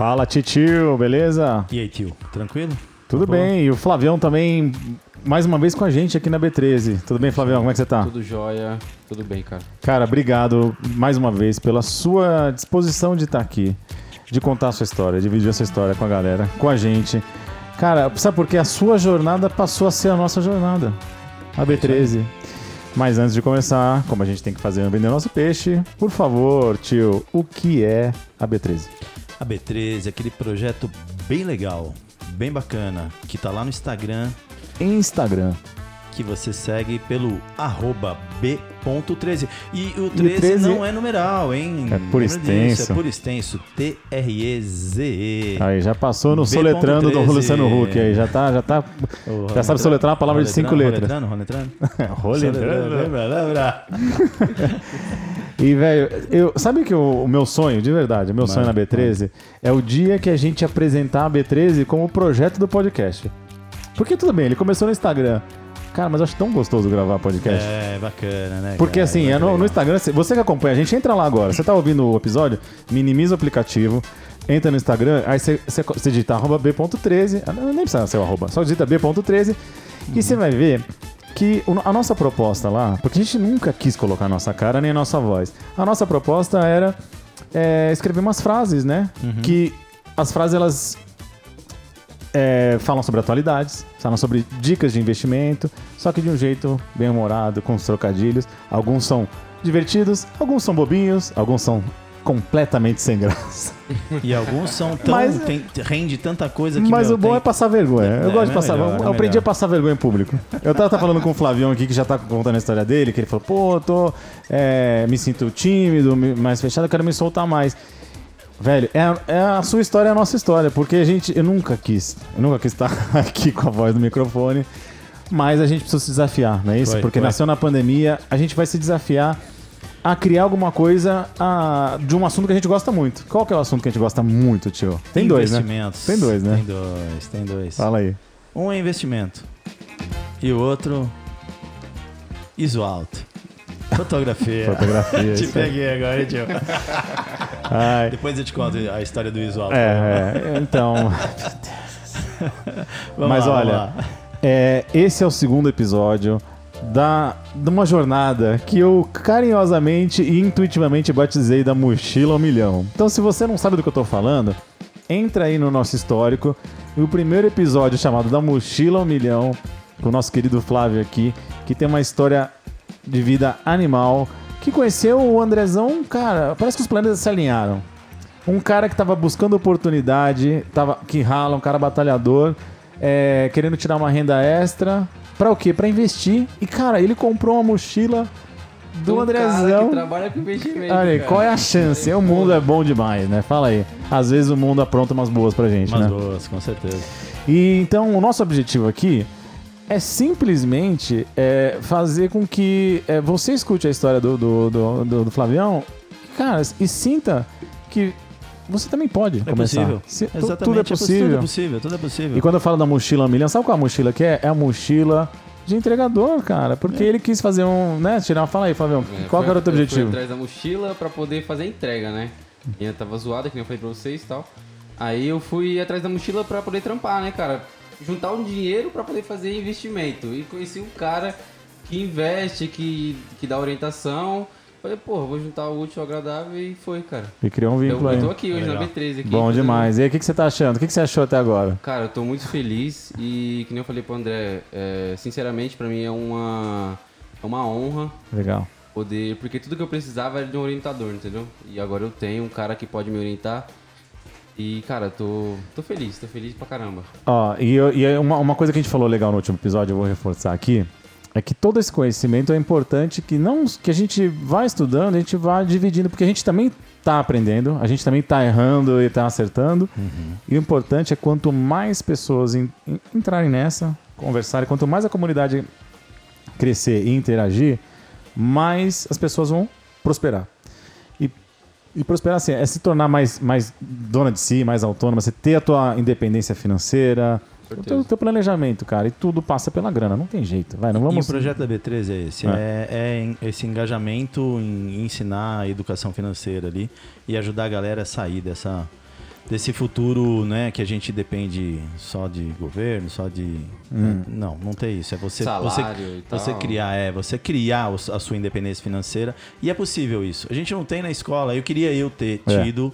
Fala, titio, beleza? E aí, tio, tranquilo? Tudo Tá bem, e o Flavião também, mais uma vez com a gente aqui na B13. Tudo bem, Flavião? Como é que você tá? Tudo jóia, tudo bem, cara. Cara, obrigado mais uma vez pela sua disposição de estar aqui, de contar a sua história, dividir a sua história com a galera, com a gente. Cara, sabe por quê? A sua jornada passou a ser a nossa jornada, a B13. Mas antes de começar, como a gente tem que fazer vender nosso peixe, por favor, tio, o que é a B13? A B13, aquele projeto bem legal, bem bacana, que tá lá no Instagram, Instagram. Que você segue pelo arroba B.13. E o E o 13, 13 não é numeral, hein? É por Lembra disso, extenso. é por extenso. T-R-E-Z-E. Aí, já passou no B.13. soletrando do Luciano Huck aí, já tá, já tá, já sabe soletrar uma palavra de cinco letras. Roletrando, roletrando. Roletrando. Lembra, lembra? E, velho, eu, sabe que o, o meu sonho, de verdade, o meu sonho na B13 é o dia que a gente apresentar a B13 como projeto do podcast. Porque tudo bem, ele começou no Instagram. Cara, mas eu acho tão gostoso gravar podcast. É, bacana, né? Porque cara? assim, é no, no Instagram, você que acompanha a gente, entra lá agora. Você tá ouvindo o episódio, minimiza o aplicativo, entra no Instagram, aí você, você, você digita arroba B.13, ah, nem precisa ser o arroba, só digita B.13 e você vai ver que a nossa proposta lá, porque a gente nunca quis colocar a nossa cara nem a nossa voz. A nossa proposta era é, escrever umas frases, né? Que as frases elas é, falam sobre atualidades, falam sobre dicas de investimento, só que de um jeito bem humorado, com os trocadilhos. Alguns são divertidos, alguns são bobinhos, alguns são completamente sem graça. E alguns são tão. Mas- tem, rende tanta coisa que. Mas meu, o bom tem- é passar vergonha. Eu É, gosto de é passar melhor, Eu é aprendi melhor. a passar vergonha em público. Eu tava falando com o Flavião aqui, que já tá contando a história dele, que ele falou, pô, eu tô. é, me sinto tímido, mais fechado, eu quero me soltar mais. Velho, é, a- é a sua história, é a nossa história, porque a gente. Eu nunca quis. Eu nunca quis estar aqui com a voz do microfone. Mas a gente precisa se desafiar, não é isso? Foi, porque foi. nasceu na pandemia, a gente vai se desafiar a criar alguma coisa a- de um assunto que a gente gosta muito. Qual que é o assunto que a gente gosta muito, tio? Tem dois, né? Tem dois, né? Tem dois, tem dois. Fala aí. Um é investimento. E o outro. ISO alto. Fotografia. Fotografia. Te peguei agora, tio. Ai, Depois eu te conto a história do alto. é, é, então. Mas lá, olha, é, esse é o segundo episódio da, de uma jornada que eu carinhosamente e intuitivamente batizei da Mochila ao Milhão. Então, se você não sabe do que eu tô falando, entra aí no nosso histórico. E o primeiro episódio chamado Da Mochila ao Milhão, com o nosso querido Flávio aqui, que tem uma história de vida animal, que conheceu o Andrezão, cara, parece que os planetas se alinharam. Um cara que tava buscando oportunidade, tava, que rala, um cara batalhador, é, querendo tirar uma renda extra. Pra o quê? Pra investir. E, cara, ele comprou uma mochila do Um cara Andrezão. que trabalha com investimento. Olha aí, cara. qual é a chance? O mundo é bom demais, né? Fala aí. Às vezes o mundo apronta umas boas pra gente, Umas né? boas, com certeza. E então o nosso objetivo aqui é simplesmente é, fazer com que é, você escute a história do, do, do, do- do Flavião, cara, e sinta que você também pode É começar. possível. Se- tu- Exatamente. tudo é poss- possível. Tudo é possível, tudo é possível. E quando eu falo da mochila milhão, sabe qual a mochila que é? É a mochila de entregador, cara. Porque ele quis fazer um, né? Tirar, fala aí, Flavião. É, qual que era o teu eu fui objetivo? atrás da mochila pra poder fazer a entrega, né? E eu tava zoada, que nem eu falei pra vocês e tal. Aí eu fui atrás da mochila pra poder trampar, né, cara? Juntar um dinheiro pra poder fazer investimento. E conheci um cara que investe, que, que dá orientação. Falei, pô, vou juntar o útil ao agradável e foi, cara. E criou um Eu, vínculo eu tô aí. aqui hoje Legal. na B13 aqui. Bom demais. E aí, o que, que você tá achando? O que, que você achou até agora? Cara, eu tô muito feliz e, que nem eu falei pro André, é, sinceramente, pra mim é uma, é uma honra Legal. poder. Porque tudo que eu precisava era de um orientador, entendeu? E agora eu tenho um cara que pode me orientar. E, cara, tô, tô feliz, tô feliz pra caramba. Ó, e, eu- e é uma, uma coisa que a gente falou legal no último episódio, eu vou reforçar aqui, é que todo esse conhecimento é importante que não que a gente vá estudando, a gente vá dividindo, porque a gente também tá aprendendo, a gente também tá errando e tá acertando. E o importante é quanto mais pessoas en- en- entrarem nessa, conversarem, quanto mais a comunidade crescer e interagir, mais as pessoas vão prosperar. E, e prosperar assim, é se tornar mais, mais dona de si, mais autônoma, você ter a tua independência financeira, o teu, teu planejamento, cara. E tudo passa pela grana, não tem jeito. Vai, não E vamos. o projeto da B13 é esse, É. é, é em- esse engajamento em ensinar a educação financeira ali e ajudar a galera a sair dessa, desse futuro, né, que a gente depende só de governo, só de não, não tem isso. É você Salário você, e tal. você criar, é você criar a sua independência financeira e é possível isso. A gente não tem na escola. Eu queria eu ter É. tido,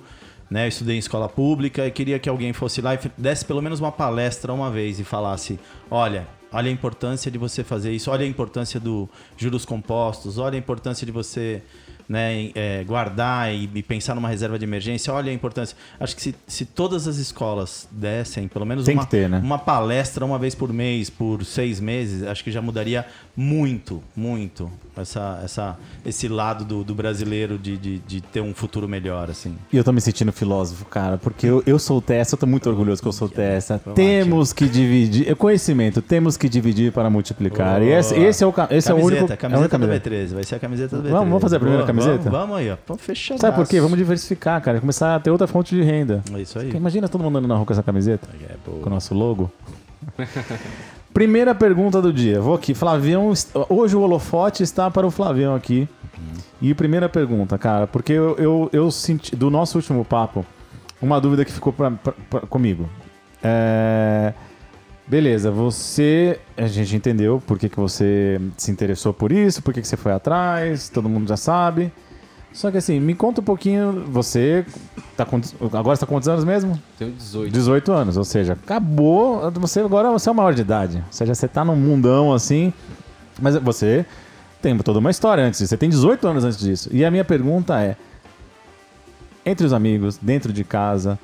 né, eu estudei em escola pública e queria que alguém fosse lá e desse pelo menos uma palestra uma vez e falasse, olha, olha a importância de você fazer isso, olha a importância do juros compostos, olha a importância de você né, é, guardar e, e pensar numa reserva de emergência, olha a importância. Acho que se, se todas as escolas dessem pelo menos uma, ter, né? uma palestra uma vez por mês, por seis meses, acho que já mudaria muito, muito essa, essa, esse lado do, do brasileiro de, de, de ter um futuro melhor, assim. E eu tô me sentindo filósofo, cara, porque eu, eu sou Tessa, eu tô muito orgulhoso que eu sou Tessa. Vamos lá, Temos que dividir, é conhecimento, temos que dividir para multiplicar. E esse, esse é o, esse é o único. é a Camiseta única do camiseta. V13, vai ser a camiseta do V13. Vamos- vamos fazer a primeira Boa, camiseta? Vamos, vamos aí, ó. Vamos fechar. Sabe por quê? Vamos diversificar, cara. Começar a ter outra fonte de renda. É isso aí. Imagina todo mundo andando na rua com essa camiseta, É, boa. com o nosso logo. Primeira pergunta do dia. Vou aqui. Flavião. Hoje o holofote está para o Flavião aqui. E primeira pergunta, cara, porque eu, eu, eu senti. Do nosso último papo, uma dúvida que ficou pra, pra- pra- comigo. É. Beleza, você. A gente entendeu por que, que você se interessou por isso, por que, que você foi atrás, todo mundo já sabe. Só que assim, me conta um pouquinho. Você. Tá com, agora você tá com quantos anos mesmo? Tenho 18. 18 anos, ou seja, acabou. Você agora você é o maior de idade. Ou seja, você tá num mundão assim. Mas você tem toda uma história antes disso. Você tem 18 anos antes disso. E a minha pergunta é: entre os amigos, dentro de casa,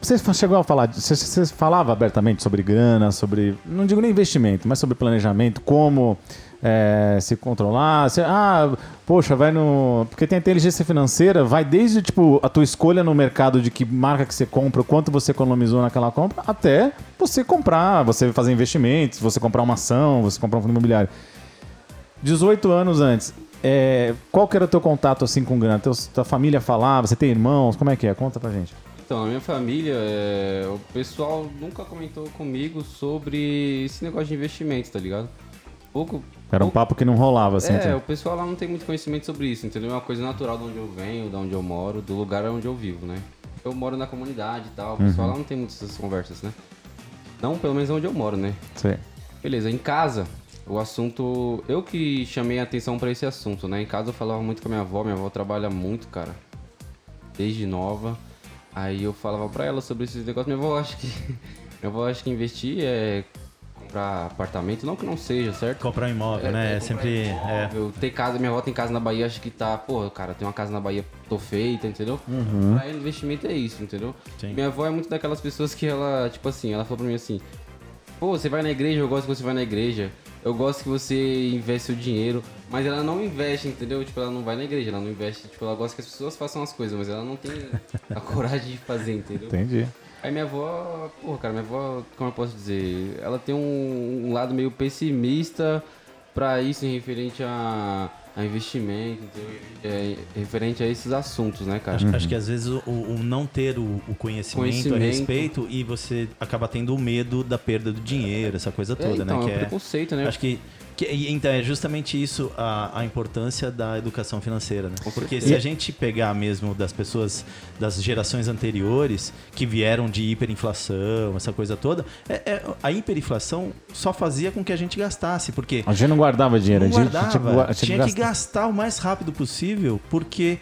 você chegou a falar. Você, falava abertamente sobre grana, sobre. Não digo nem investimento, mas sobre planejamento, como. é, se controlar, ah, poxa, vai no. Porque tem inteligência financeira, vai desde tipo a tua escolha no mercado de que marca que você compra, quanto você economizou naquela compra, até você comprar, você fazer investimentos, você comprar uma ação, você comprar um fundo imobiliário. 18 anos antes, é, qual que era o teu contato assim com grana? Teu, tua família falava, você tem irmãos, como é que é? Conta pra gente. Então, na minha família, é, o pessoal nunca comentou comigo sobre esse negócio de investimentos, tá ligado? Pouco. Era um pouco- papo que não rolava assim. É, entendeu? o pessoal lá não tem muito conhecimento sobre isso, entendeu? É uma coisa natural de onde eu venho, de onde eu moro, do lugar onde eu vivo, né? Eu moro na comunidade e tal, o pessoal lá não tem muitas essas conversas, né? Não, pelo menos onde eu moro, né? Sei. Beleza, em casa, o assunto. Eu que chamei a atenção pra esse assunto, né? Em casa eu falava muito com a minha avó, minha avó trabalha muito, cara. Desde nova. Aí eu falava pra ela sobre esses negócios. Minha avó acha que. minha avó acha que investir é comprar apartamento, não que não seja, certo? Comprar imóvel, né? É comprar sempre. É. Ter casa, minha avó tem casa na Bahia, acho que tá, pô, cara, tem uma casa na Bahia, tô feita, entendeu? Pra ela, investimento é isso, entendeu? Sim. Minha avó é muito daquelas pessoas que ela, tipo assim, ela falou pra mim assim: pô, você vai na igreja, eu gosto que você vai na igreja, eu gosto que você investe o dinheiro, mas ela não investe, entendeu? Tipo, ela não vai na igreja, ela não investe, tipo, ela gosta que as pessoas façam as coisas, mas ela não tem a coragem de fazer, entendeu? Entendi. Aí minha avó, porra, cara, minha avó, como eu posso dizer, ela tem um, um lado meio pessimista pra isso em referente a, a investimento, entendeu? É, referente a esses assuntos, né, cara? Acho, acho que às vezes o, o não ter o, o conhecimento, Conhecimento. a respeito e você acaba tendo o medo da perda do dinheiro, essa coisa É, toda, então, né? Que é um preconceito, né? Acho que, que então é justamente isso a, a importância da educação financeira, né? Porque se a gente pegar mesmo das pessoas das gerações anteriores que vieram de hiperinflação, essa coisa toda, é, é- a hiperinflação só fazia com que a gente gastasse, porque A gente não guardava dinheiro, não a gente guardava, tinha, tinha que gastar. o mais rápido possível, porque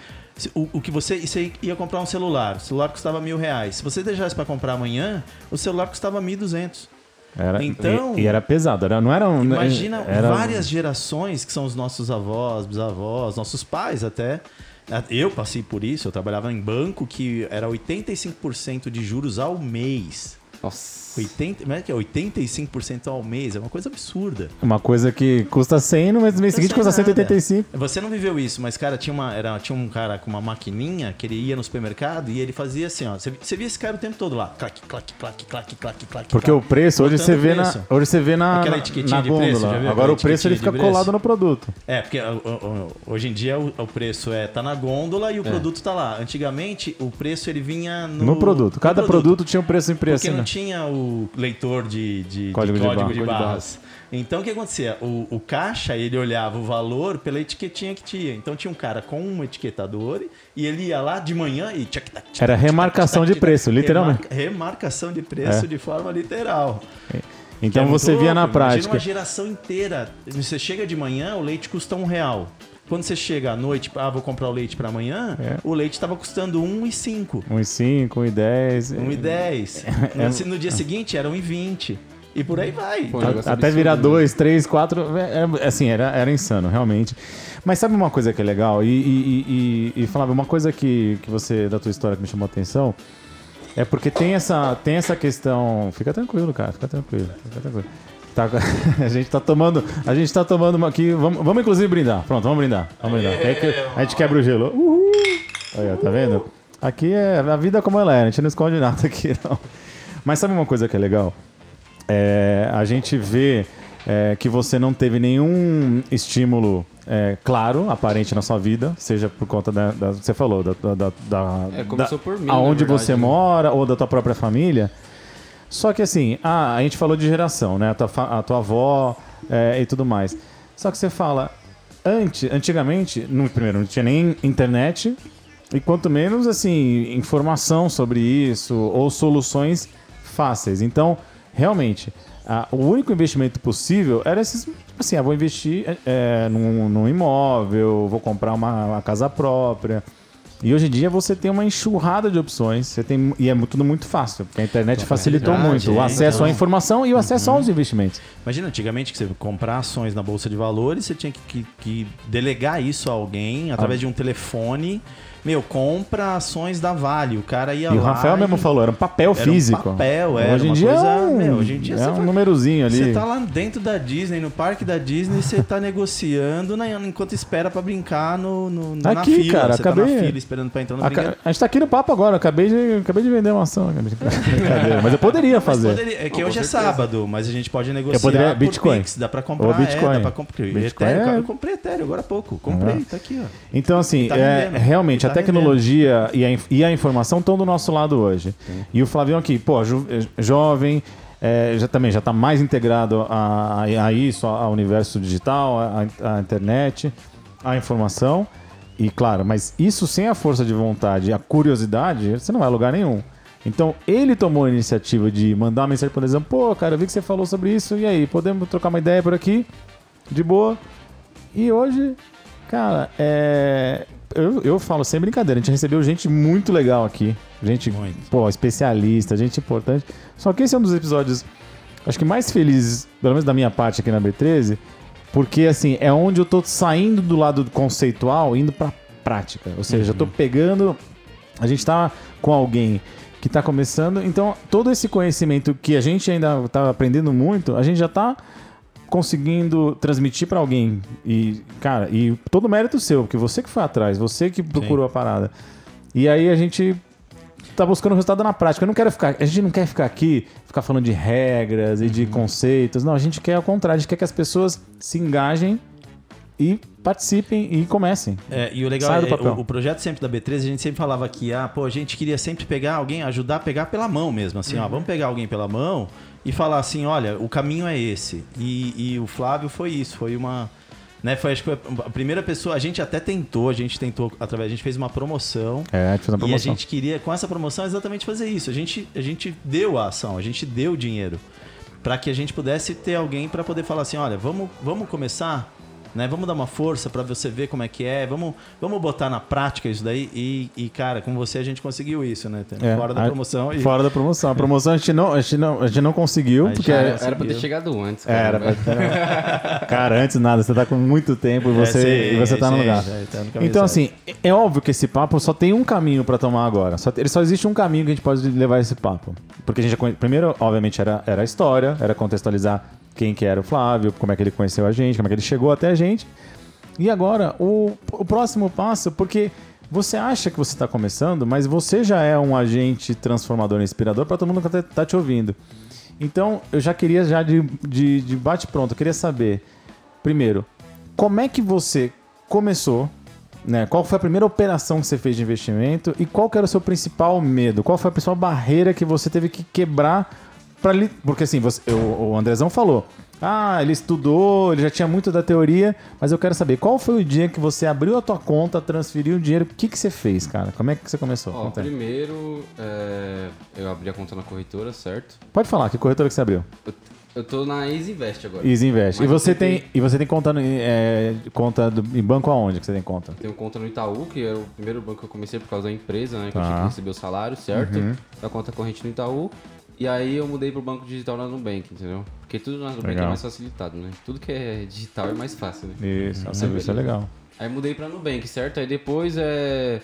o, o que você, você ia comprar um celular, o celular custava mil reais. Se você deixasse para comprar amanhã, o celular custava mil duzentos. Era, Então- e, e era pesado, era, não era um. Imagina era, várias gerações que são os nossos avós, bisavós, nossos pais até. Eu passei por isso, eu trabalhava em banco que era 85% de juros ao mês. Nossa. 80, mas é que é 85% ao mês, é uma coisa absurda. Uma coisa que custa 100, no mês, mês seguinte custa nada. 185. Você não viveu isso, mas, cara, tinha, uma, era, tinha um cara com uma maquininha que ele ia no supermercado e ele fazia assim, ó. Você, você via esse cara o tempo todo lá. Clac, clac, clac, clac, clac, clac. Porque o clac. preço, hoje você vê preço. na, hoje você vê na, Aquela na, etiquetinha na de preço, gôndola. já viu Agora o preço ele fica preço? colado no produto. É, porque hoje em dia o, o preço é tá na gôndola e o produto tá lá. Antigamente o preço ele vinha no, No, produto. Cada no produto. tinha um preço impresso. Porque né? Tinha o leitor de, de, de Código código, de de, barra- barras. Então o que acontecia? O, o caixa, ele olhava o valor pela etiquetinha que tinha. Então tinha um cara com um etiquetador e ele ia lá de manhã e... tchac, tac, tchac, Era tchac, remarcação tchac, de preço, tchac, literalmente. remarca- remarcação de preço É. de forma literal. Então é você via na louco. Imagina prática. uma geração inteira. Você chega de manhã, o leite custa um real. Quando você chega à noite, ah, vou comprar o leite para amanhã, É. o leite estava custando 1,5. 1,5, 1,10. 1,10. É. No, se- no dia seguinte era 1,20. E por aí vai. Pô, Até absurdo, virar né? dois, três, quatro. é, é, assim, era, era insano, realmente. Mas sabe uma coisa que é legal? E, e, e, e Flávio, uma coisa que, que você, da tua história, que me chamou a atenção, é porque tem essa, tem essa questão. Fica tranquilo, cara, fica tranquilo. Fica tranquilo. Tá- a gente tá tomando. A gente tá tomando uma aqui. Vamos, vamos inclusive brindar. Pronto, vamos brindar. Vamos brindar. Aí que a gente quebra o gelo. Uhul! Aí, tá vendo? Aqui é a vida como ela é, a gente não esconde nada aqui, não. Mas sabe uma coisa que é legal? É, a gente vê é, que você não teve nenhum estímulo é, claro, aparente na sua vida, seja por conta da. da- você falou, da. da, da- É, começou da- por mim, Aonde verdade, você né? mora ou da tua própria família. Só que assim, ah, a gente falou de geração, né? A tua, a tua avó é, e tudo mais. Só que você fala, antes, antigamente, no, primeiro, não tinha nem internet, e quanto menos, assim, informação sobre isso ou soluções fáceis. Então, realmente, a- o único investimento possível era esses, tipo assim, ah, vou investir é, é, num, num imóvel, vou comprar uma, uma casa própria. E hoje em dia você tem uma enxurrada de opções, você tem, e é tudo muito fácil, porque a internet facilitou verdade, muito o é, acesso à então. informação e o acesso aos investimentos. Imagina, antigamente que você comprar ações na Bolsa de Valores, você tinha que, que- que delegar isso a alguém através de um telefone. Meu, compra ações da Vale. O cara ia E lá. o Rafael mesmo e- falou, era um papel Era um físico. papel, era hoje em uma dia coisa- é um, meu, hoje em dia é você um vai- númerozinho ali. Você tá lá dentro da Disney, no parque da Disney, você tá negociando na- enquanto espera pra brincar no, no- na Aqui, fila. cara, você tá acabei- na fila esperando pra entrar no A, brinquedo. ca- a gente tá aqui no papo agora, eu acabei de, acabei de vender uma ação. Brincadeira, Mas eu poderia fazer. poderia- é que hoje é sábado, mas a gente pode negociar poderia- por Bitcoin. Pix, dá pra comprar, Ou Bitcoin. é, dá pra comprar. Bitcoin Ethereum, é- Eu comprei Ethereum agora há pouco, comprei, Ah. tá aqui, ó. Então, assim, Tá é, realmente, Tá tecnologia e a, e a informação estão do nosso lado hoje. E o Flavião aqui, pô, ju- eh, jovem, é, já também já está mais integrado a, a- isso, ao universo digital, a internet, a informação. E claro, mas isso sem a força de vontade e a curiosidade, você não vai a lugar nenhum. Então, ele tomou a iniciativa de mandar uma mensagem para eles, pô, cara, eu vi que você falou sobre isso, e aí, podemos trocar uma ideia por aqui? De boa. E hoje, cara, é. Eu, eu falo sem brincadeira, a gente recebeu gente muito legal aqui. Gente, Muito. pô, especialista, gente importante. Só que esse é um dos episódios, acho que mais felizes, pelo menos da minha parte aqui na B13, porque assim, é onde eu tô saindo do lado conceitual, indo pra prática. Ou seja, eu tô pegando. A gente tá com alguém que tá começando, então todo esse conhecimento que a gente ainda tá aprendendo muito, a gente já tá conseguindo transmitir pra alguém. E cara e todo mérito seu porque você que foi atrás você que procurou a parada. E aí a gente tá buscando resultado na prática. Eu não quero ficar a gente não quer ficar aqui ficar falando de regras e de conceitos. Não a gente quer ao contrário a gente quer que as pessoas se engajem e participem e comecem. É, e o legal Sai é papel. o, o projeto sempre da B13, a gente sempre falava que ah, pô, a gente queria sempre pegar alguém, ajudar a pegar pela mão mesmo, assim, Uhum. ó, vamos pegar alguém pela mão e falar assim, olha, o caminho é esse. E, e o Flávio foi isso, foi uma, né, foi acho que a primeira pessoa, a gente até tentou, a gente tentou através, a gente fez uma promoção. é a gente fez uma E a promoção gente queria, com essa promoção, exatamente fazer isso. A gente, a gente deu a ação, a gente deu o dinheiro para que a gente pudesse ter alguém para poder falar assim, olha, vamos, vamos começar, né? Vamos dar uma força para você ver como é que é, vamos, vamos botar na prática isso daí e, e, cara, com você a gente conseguiu isso, né? É, Fora da a- promoção e fora da promoção a promoção a gente não a gente não, a gente não conseguiu Aí porque é- era. Era pra ter chegado antes. Era, cara. pra- cara, antes nada, você tá com muito tempo e você, É, sim, e você tá no sim, lugar. já tá no Então, assim, é óbvio que esse papo só tem um caminho pra tomar agora. Só, ele só existe um caminho que a gente pode levar esse papo. Porque a gente já conhe... Primeiro, obviamente, era, era a história, era contextualizar quem que era o Flávio, como é que ele conheceu a gente, como é que ele chegou até a gente. E agora, o, o próximo passo, porque você acha que você está começando, mas você já é um agente transformador, inspirador para todo mundo que tá, tá te ouvindo. Então, eu já queria, já de, de, de bate-pronto, eu queria saber, primeiro, como é que você começou, né? Qual foi a primeira operação que você fez de investimento e qual era o seu principal medo? Qual foi a principal barreira que você teve que quebrar para porque assim, você, o, o Andrezão falou, Ah, ele estudou, ele já tinha muito da teoria, mas eu quero saber, qual foi o dia que você abriu a tua conta, transferiu o dinheiro, o que, que você fez, cara? Como é que você começou? Ó, Conta aí. primeiro, é, eu abri a conta na corretora, certo? Pode falar, que corretora que você abriu? Eu, eu tô na Easy Invest agora. Easy Invest. Mas E você eu tentei- tem, e você tem conta, no- é, conta do- em banco aonde que você tem conta? Tenho conta no Itaú, que era o primeiro banco que eu comecei por causa da empresa, né? Que eu Tá. tinha que receber o salário, certo? Da conta corrente no Itaú. E aí eu mudei pro banco digital na Nubank, entendeu? Porque tudo na Nubank Legal. é mais facilitado, né? Tudo que é digital é mais fácil, né? Isso, o serviço é beleza. legal. Aí mudei pra Nubank, certo? Aí depois, é...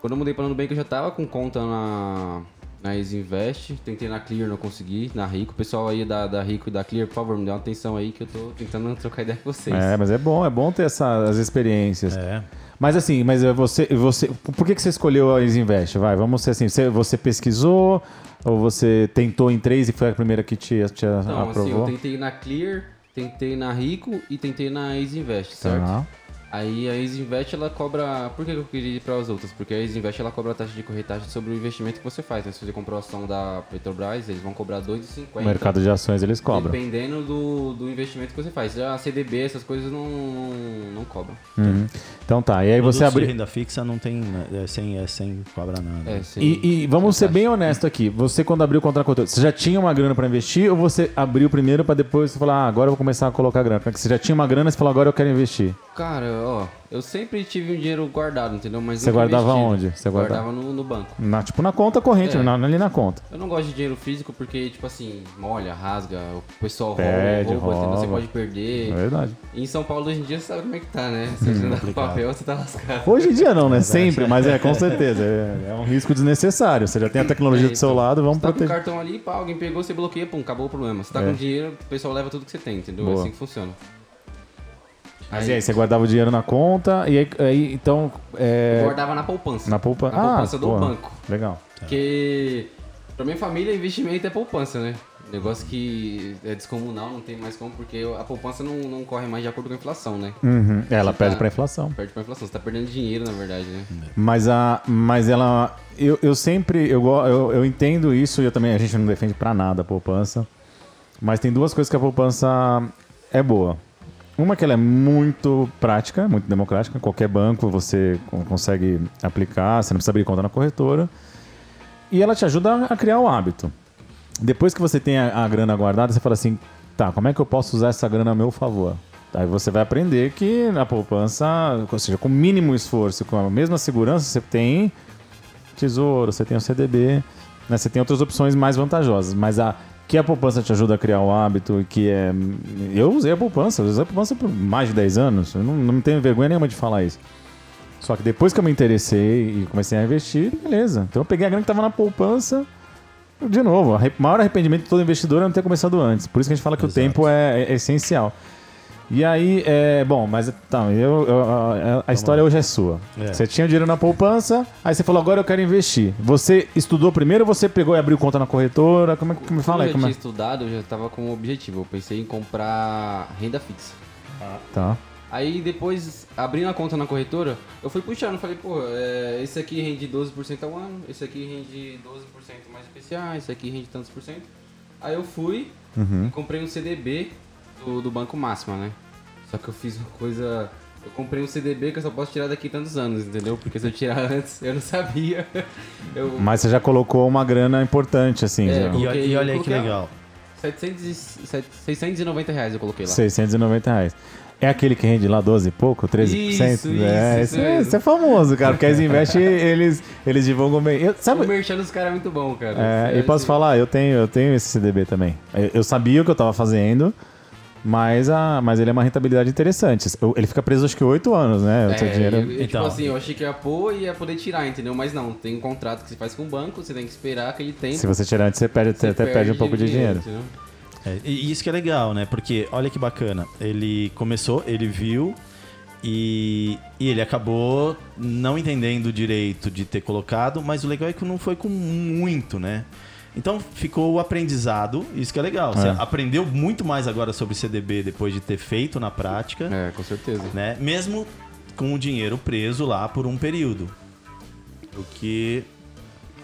quando eu mudei pra Nubank, eu já tava com conta na, na Easy Invest. Tentei na Clear, não consegui. Na Rico. O pessoal aí da, da Rico e da Clear, por favor, me dê uma atenção aí que eu tô tentando trocar ideia com vocês. É, mas é bom, é bom ter essas experiências. É. Mas assim, mas é você, você, por que, que você escolheu a Easy Invest? Vai, vamos ser assim, você, você pesquisou ou você tentou em três e foi a primeira que te, te Não, assim, eu aprovou? tentei na Clear, tentei na Rico e tentei na Easy Invest, certo? Tá. Aí a Easy Invest ela cobra. Por que eu queria ir para as outras? Porque a Easy Invest ela cobra a taxa de corretagem sobre o investimento que você faz. Né? Se você comprou a ação da Petrobras, eles vão cobrar 2,50. O mercado de ações eles cobram. Dependendo do, do investimento que você faz. Já a CDB, essas coisas não, não, não cobram. Uhum. Então tá, e aí você abriu. renda fixa não tem, é sem, é sem cobra nada. É, sim. E, e vamos ser bem honestos aqui. Você, quando abriu contra a corretora, você já tinha uma grana pra investir ou você abriu primeiro pra depois você falar, ah, agora eu vou começar a colocar grana? Porque você já tinha uma grana e você falou, agora eu quero investir. Cara, ó, eu sempre tive um dinheiro guardado, entendeu? Mas Você guardava investido. onde? Você guardava? guardava no, no banco. Na, tipo na conta corrente, É. na- ali na conta. Eu não gosto de dinheiro físico porque, tipo assim, molha, rasga, o pessoal Perde, rouba, rouba? Você pode perder. É verdade. E em São Paulo hoje em dia você sabe como é que tá, né? Se você não dá papel, você tá lascado. Hoje em dia não, né? Sempre, mas é, com certeza. É, é um risco desnecessário. Você já tem a tecnologia É, do seu então, lado, vamos você tá com o proteger. cartão ali, pá, alguém pegou, você bloqueia, pum, acabou o problema. Você tá É. com dinheiro, o pessoal leva tudo que você tem, entendeu? Boa. É assim que funciona. Mas e aí, você guardava o dinheiro na conta e aí, aí, então. É, Eu guardava na poupança. na poupança. Na ah, poupança do banco. Legal. Porque pra minha família, investimento é poupança, né? Negócio que é descomunal, não tem mais como, porque a poupança não, não corre mais de acordo com a inflação, né? Uhum. Ela Você perde tá- pra inflação. Perde pra inflação. Você tá perdendo dinheiro, na verdade, né? Mas a, mas ela, eu, eu sempre, eu, eu, eu entendo isso e eu também a gente não defende pra nada a poupança. Mas tem duas coisas que a poupança é boa. Uma que ela é muito prática, muito democrática. Qualquer banco você con- consegue aplicar, você não precisa abrir conta na corretora. E ela te ajuda a criar o hábito. Depois que você tem a, a grana guardada, você fala assim, tá, como é que eu posso usar essa grana a meu favor? Aí você vai aprender que na poupança, ou seja, com mínimo esforço, com a mesma segurança, você tem tesouro, você tem o CDB, né? você tem outras opções mais vantajosas. Mas a que a poupança te ajuda a criar o hábito e que é. Eu usei a poupança, eu usei a poupança por mais de 10 anos. Eu não, não tenho vergonha nenhuma de falar isso. Só que depois que eu me interessei e comecei a investir, beleza. Então eu peguei a grana que estava na poupança. De novo, o maior arrependimento de todo investidor é não ter começado antes. Por isso que a gente fala que Exato. o tempo é, é essencial. E aí, é, bom, mas tá, eu, eu- a, a história hoje é sua. É. Você tinha dinheiro na poupança, aí você falou, agora eu quero investir. Você estudou primeiro ou você pegou e abriu conta na corretora? Como é que me fala Como aí? eu Como já é? tinha estudado, eu já tava com um objetivo. Eu pensei em comprar renda fixa. Tá. Aí depois, abrindo a conta na corretora, eu fui puxando, falei, pô, é, esse aqui rende 12% ao ano, esse aqui rende 12% mais especial, esse aqui rende tantos por cento. Aí eu fui Uhum. e comprei um CDB do, do Banco Máxima, né? Só que eu fiz uma coisa. Eu comprei um CDB que eu só posso tirar daqui tantos anos, entendeu? Porque se eu tirar antes, eu não sabia. Eu, Mas você já colocou uma grana importante, assim. É, já. E, olha- Coloquei- e olha aí que legal. 700 e, 690 reais eu coloquei lá. 690 reais. É aquele que rende lá 12 e pouco, 13%? Isso, é, isso, isso é, mesmo. esse é famoso, cara, porque a Invest, eles, eles divulgam bem. Eu, O sabe, merchan dos caras é muito bom, cara. é, É, e posso assim, falar, eu tenho, eu tenho esse CDB também. Eu, eu sabia o que eu tava fazendo, mas, a, mas ele é uma rentabilidade interessante. Ele fica preso acho que 8 anos, né? O seu É, dinheiro. eu- eu, tipo Então. assim, eu achei que ia pôr e ia poder tirar, entendeu? Mas não, tem um contrato que você faz com o banco, você tem que esperar aquele tempo. Se você tirar antes, você perde, você até perde um pouco de dinheiro. entendeu? É, e isso que é legal, né? Porque olha que bacana. Ele começou, ele viu e, e ele acabou não entendendo direito de ter colocado, mas o legal é que não foi com muito, né? Então ficou o aprendizado, isso que é legal. Você É. aprendeu muito mais agora sobre CDB depois de ter feito na prática, É, com certeza. né? Mesmo com o dinheiro preso lá por um período. O que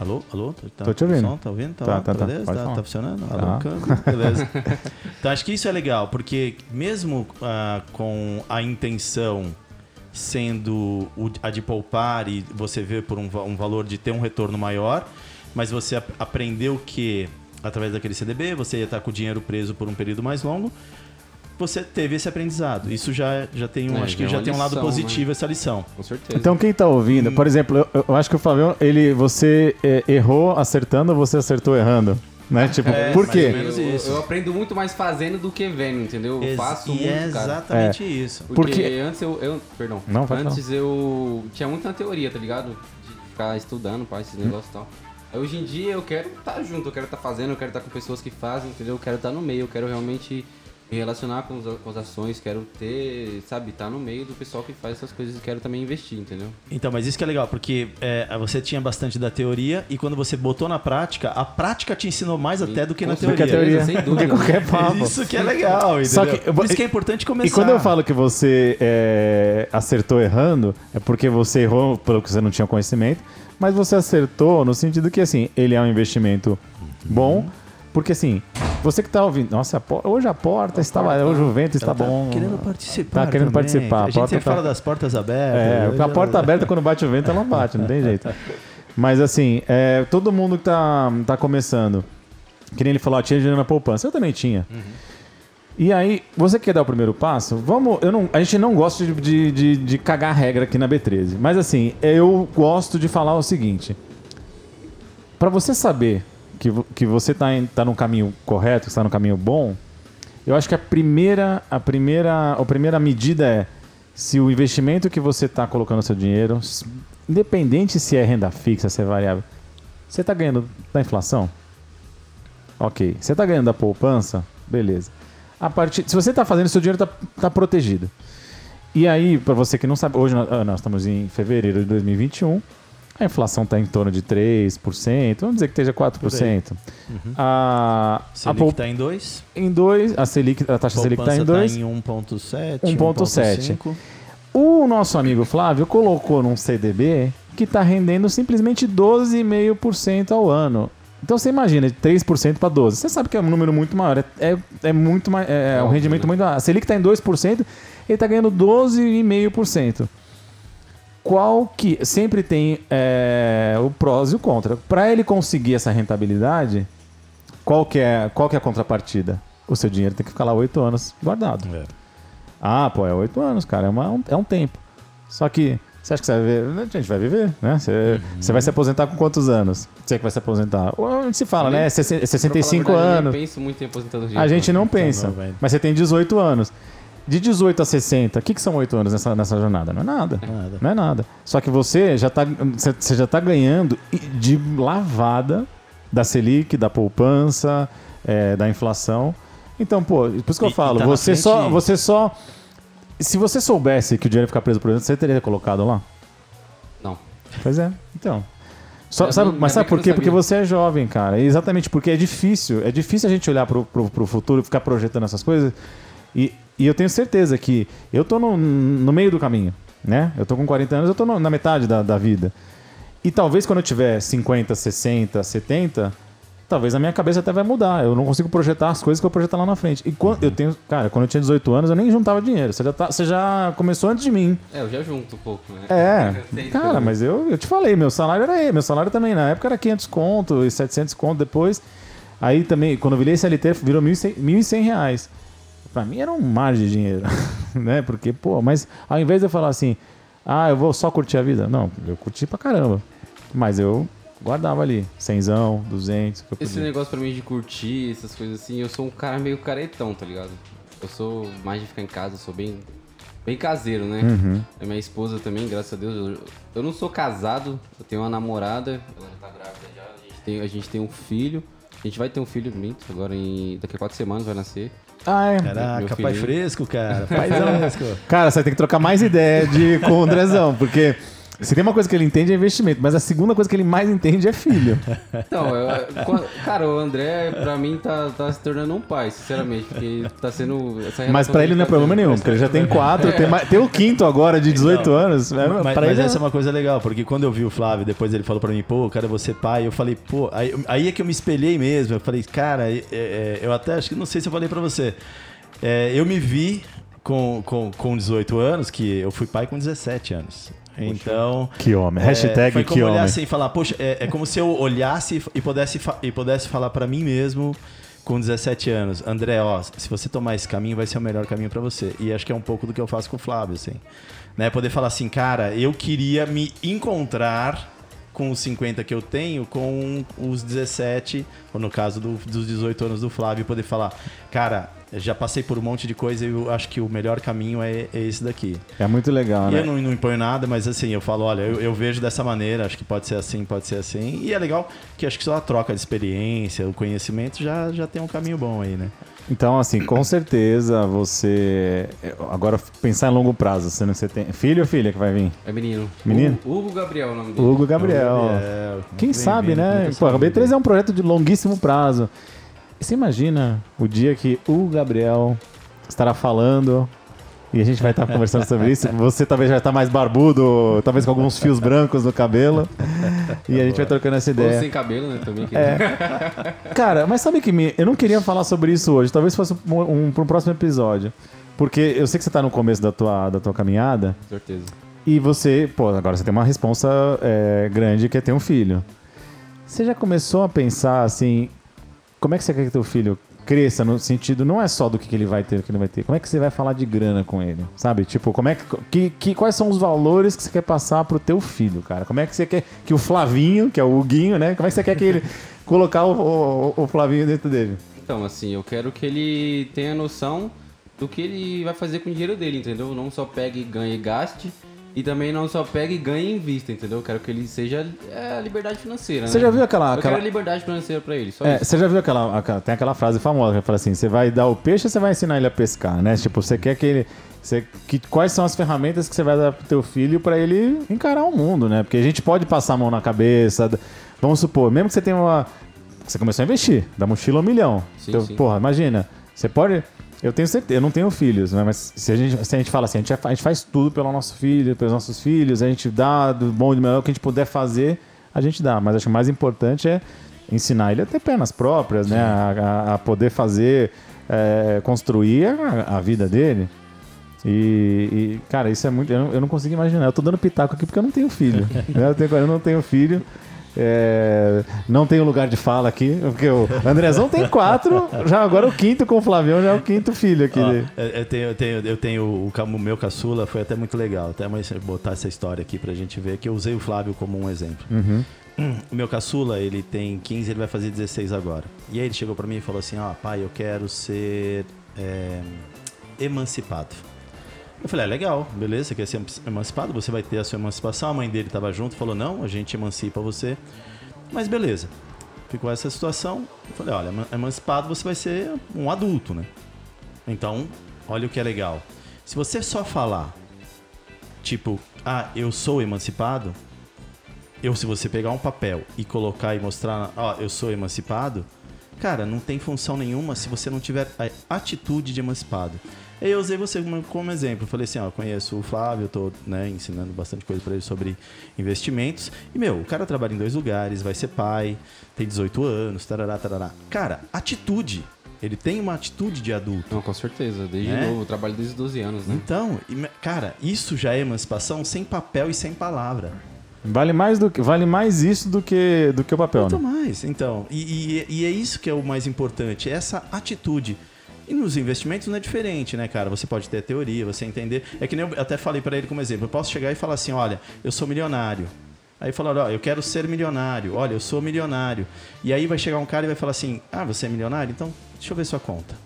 Alô, alô? Tá, Tô te ouvindo. som? Tá ouvindo? Tá, Tá, lá? tá, tá. beleza? Tá, tá funcionando? Tá. Alô, câmbio? Beleza. então acho que isso é legal, porque mesmo ah, com a intenção sendo a de poupar e você vê por um, um valor de ter um retorno maior, mas você ap- aprendeu que através daquele CDB você ia estar com o dinheiro preso por um período mais longo, você teve esse aprendizado. Isso já, já tem um, É, acho que já é já tem um lado lição, positivo essa lição. Com certeza. Então quem tá ouvindo, por exemplo, eu, eu acho que o Flavião, ele, você é, errou acertando ou você acertou errando? Né? Tipo, É, por quê? eu, eu aprendo muito mais fazendo do que vendo, entendeu? Eu Ex- faço e muito, é cara. exatamente isso. Porque, Porque- antes eu, eu- Perdão. Não, Antes eu tinha muito na teoria, tá ligado? De ficar estudando, pá, Hum. esses negócios e tal. Hoje em dia eu quero estar junto, eu quero estar fazendo, eu quero estar com pessoas que fazem, entendeu? Eu quero estar no meio, eu quero realmente me relacionar com, os- com as ações, quero ter, sabe, estar no meio do pessoal que faz essas coisas e quero também investir, entendeu? Então, mas isso que é legal, porque é, você tinha bastante da teoria e quando você botou na prática, a prática te ensinou mais até do que na teoria. Que a teoria, Sem do que dúvida. qualquer papo. Isso que é legal, entendeu? Só que- Por isso que é importante começar. E quando eu falo que você é, acertou errando, é porque você errou pelo que você não tinha conhecimento, mas você acertou no sentido que, assim, ele é um investimento bom, porque, assim, você que tá ouvindo... Nossa, a hoje a porta está... Hoje o vento está tá bom. querendo participar. Tá querendo também. participar. A A gente porta sempre tá- fala das portas abertas. É, a porta aberta quando bate o vento, ela bate, não tem jeito. Mas assim, é, todo mundo que tá, tá começando, que nem ele falou, tinha dinheiro na poupança. Eu também tinha. E aí, você quer dar o primeiro passo? Vamos. Eu não, a gente não gosta de, de, de, de cagar regra aqui na B13. Mas assim, eu gosto de falar o seguinte. Pra você saber que, que você tá, em, tá no caminho correto, que está no caminho bom, eu acho que a primeira, a primeira, a primeira medida é se o investimento que você está colocando seu dinheiro, independente se é renda fixa, se é variável, você está ganhando da inflação? Ok. Você está ganhando da poupança? Beleza. A partir, se você está fazendo, seu dinheiro está tá protegido. E aí, para você que não sabe, hoje nós, ah, nós estamos em fevereiro de 2021, a inflação está em torno de 3%, vamos dizer que esteja 4%. A, a Selic pou- tá em 2. em 2, a, Selic, a taxa Selic está em 2. Tá em 1.7, 1.7. 1.5. O nosso amigo Flávio colocou num CDB que está rendendo simplesmente 12,5% ao ano. Então você imagina, de 3% para 12%. Você sabe que é um número muito maior. É, é, é muito mais. É, é um rendimento né? muito maior. A Selic está em 2%, ele está ganhando 12,5%. Qual que. Sempre tem é, o prós e o contra. Para ele conseguir essa rentabilidade, qual que, é, qual que é a contrapartida? O seu dinheiro tem que ficar lá 8 anos guardado. É. Ah, pô, é oito anos, cara. É, uma- um, é um tempo. Só que você acha que você vai viver? A gente vai viver, né? Você, Uhum. vai se aposentar com quantos anos? Você que vai se aposentar? A gente se fala, né? Sesse- Pra 65 falar a verdade, anos. Eu penso muito em aposentadoria. A gente não Tá pensa. bom, velho. Mas você tem 18 anos. De 18 a 60, o que, que são 8 anos nessa, nessa jornada? Não é nada. Nada. Não é nada. Só que você já tá, você já tá ganhando de lavada da Selic, da poupança, é, da inflação. Então, pô, por isso que eu E- falo, tá você frente- só, você só. Se você soubesse que o dinheiro ia ficar preso por dentro, você teria colocado lá? Não. Pois é. Então. Só- Ainda sabe, bem- mas sabe por não quê? Porque você é jovem, cara. E exatamente porque é difícil. É difícil a gente olhar pro, pro, pro futuro e ficar projetando essas coisas. E, e eu tenho certeza que eu tô no, no meio do caminho, né? Eu tô com 40 anos, eu tô no- na metade da, da vida. E talvez quando eu tiver 50, 60, 70, talvez a minha cabeça até vai mudar. Eu não consigo projetar as coisas que eu projetar lá na frente. E quando eu tenho, cara, quando eu tinha 18 anos, eu nem juntava dinheiro. Você já, tá, você já começou antes de mim. É, eu já junto um pouco, né? É, Eu cara, mas eu, eu te falei, meu salário era aí, meu salário também na época era 500 conto e 700 conto depois. Aí também, quando eu virei CLT, virou 1.100 1.100 reais. Pra mim era um mar de dinheiro, né? Porque, pô, mas ao invés de eu falar assim, ah, eu vou só curtir a vida. Não, eu curti pra caramba. Mas eu guardava ali, 100, 200, que eu Esse podia. negócio pra mim de curtir, essas coisas assim, eu sou um cara meio caretão, tá ligado? Eu sou mais de ficar em casa, eu sou bem, bem caseiro, né? Uhum. A minha esposa também, graças a Deus. Eu, eu não sou casado, eu tenho uma namorada, ela já tá grávida já. A gente tem, a gente tem um filho. A gente vai ter um filho, minto, agora em. Daqui a quatro semanas vai nascer. Ah, é. Meu Caraca, pai fresco, cara. Pai fresco. Cara, você vai ter que trocar mais ideia de, com o Andrezão, porque Se tem uma coisa que ele entende é investimento, mas a segunda coisa que ele mais entende é filho. Então, eu- cara, o André, pra mim, tá, tá se tornando um pai, sinceramente. Porque tá sendo. Essa Mas pra ele não é tá problema nenhum, porque ele já tem quatro, tem, mais- tem o quinto agora de 18 Não, anos. É, Mas, pra mas ele é- essa é uma coisa legal, porque quando eu vi o Flávio, depois ele falou pra mim, pô, cara, você pai, eu falei, pô, aí, aí é que eu me espelhei mesmo. Eu falei, cara, é- é- eu até acho que não sei se eu falei pra você. É, eu me vi com, com, com 18 anos, que eu fui pai com 17 anos. Então. Que homem. é, Hashtag foi que como olhar homem. assim e falar, poxa, é, é como se eu olhasse e pudesse, fa- e pudesse falar pra mim mesmo com 17 anos, André, ó, se você tomar esse caminho, vai ser o melhor caminho pra você. E acho que é um pouco do que eu faço com o Flávio, assim. Né? Poder falar assim, cara, eu queria me encontrar com os 50 que eu tenho, com os 17, ou no caso do- dos 18 anos do Flávio, e poder falar, cara, já passei por um monte de coisa e eu acho que o melhor caminho é, é esse daqui. É muito legal, E né? eu não, não imponho nada, mas assim, eu falo, olha, eu, eu vejo dessa maneira, acho que pode ser assim, pode ser assim. E é legal que acho que só a troca de experiência, o conhecimento já, já tem um caminho bom aí, né? Então, assim, com certeza você. Agora, pensar em longo prazo. Você, não, você tem filho ou filha que vai vir? É menino. Menino? Hugo, Hugo Gabriel é o nome dele. Hugo Gabriel. Gabriel, Quem muito sabe, bem-vindo, né? Pô, a saúde. B3 é um projeto de longuíssimo prazo. Você imagina o dia que o Gabriel estará falando e a gente vai estar conversando sobre isso. Você talvez já está mais barbudo, talvez com alguns fios brancos no cabelo. E a gente vai trocando essa Ou ideia. sem cabelo, né? Também. É. Cara, mas sabe que me... eu não queria falar sobre isso hoje. Talvez fosse um, um, para um próximo episódio. Porque eu sei que você está no começo da tua, da tua caminhada. Com certeza. E você, pô, agora você tem uma responsa é, grande que é ter um filho. Você já começou a pensar assim, como é que você quer que teu filho cresça no sentido não é só do que que ele vai ter, o que ele vai ter. Como é que você vai falar de grana com ele? Sabe? Tipo, como é que, que, que quais são os valores que você quer passar pro teu filho, cara? Como é que você quer que o Flavinho, que é o Huguinho, né? Como é que você quer que ele colocar o, o, o Flavinho dentro dele? Então, assim, eu quero que ele tenha noção do que ele vai fazer com o dinheiro dele, entendeu? Não só pegue, ganhe e gaste. E também não só pegue, ganhe e invista, entendeu? Eu quero que ele seja é, a liberdade financeira, Você né? já viu aquela- Eu aquela- quero liberdade financeira pra ele, só É, isso. você já viu aquela, aquela- Tem aquela frase famosa que fala assim: você vai dar o peixe ou você vai ensinar ele a pescar, né? Tipo, você quer que ele. Você, que, quais são as ferramentas que você vai dar pro teu filho pra ele encarar o mundo, né? Porque a gente pode passar a mão na cabeça. Vamos supor, mesmo que você tenha uma. Você começou a investir, da mochila um milhão. Sim, Então, sim. Porra, imagina. Você pode. Eu tenho certeza, eu não tenho filhos, né? Mas se a gente, se a gente fala assim, a gente, a gente faz tudo pelo nosso filho, pelos nossos filhos, a gente dá do bom e do melhor o que a gente puder fazer, a gente dá. Mas acho que o mais importante é ensinar ele a ter pernas próprias, né? A, a- a poder fazer, é, construir a, a vida dele. E, e, cara, isso é muito. Eu não, eu não consigo imaginar. Eu tô dando pitaco aqui porque eu não tenho filho. né? eu, tenho- eu não tenho filho. É, não tenho lugar de fala aqui, porque o Andrezão tem quatro, já agora o quinto com o Flavião já é o quinto filho aqui. Ó, eu, tenho, eu tenho, eu tenho o, o meu caçula, foi até muito legal. Até mais botar essa história aqui pra gente ver, que eu usei o Flávio como um exemplo. O meu caçula, ele tem 15, ele vai fazer 16 agora. E aí ele chegou pra mim e falou assim: Ó, pai, eu quero ser é, emancipado. Eu falei: É legal, beleza, você quer ser emancipado? Você vai ter a sua emancipação. A mãe dele tava junto, falou: Não, a gente emancipa você. Mas beleza. Ficou essa situação. Eu falei: Olha, eman- emancipado você vai ser um adulto, né? Então, olha o que é legal. Se você só falar, tipo, ah, eu sou emancipado, eu, se você pegar um papel e colocar e mostrar, ó, eu sou emancipado, cara, não tem função nenhuma se você não tiver a atitude de emancipado. Eu usei você como, como exemplo. Eu falei assim, ó, eu conheço o Flávio, eu tô né, ensinando bastante coisa pra ele sobre investimentos. E, meu, o cara trabalha em dois lugares, vai ser pai, tem 18 anos, tarará, tarará. Cara, atitude. Ele tem uma atitude de adulto. Não, com certeza. Desde É? novo, eu trabalho desde os 12 anos, né? Então, cara, isso já é emancipação sem papel e sem palavra. Vale mais do que vale mais isso do que do que o papel, Muito né? mais, então. E, e- e é isso que é o mais importante, essa atitude. E nos investimentos não é diferente, né, cara? Você pode ter teoria, você entender. É que nem eu até falei pra ele como exemplo. Eu posso chegar e falar assim: olha, eu sou milionário. Aí falaram, ó, eu quero ser milionário. Olha, eu sou milionário. E aí vai chegar um cara e vai falar assim: ah, você é milionário? Então, deixa eu ver sua conta.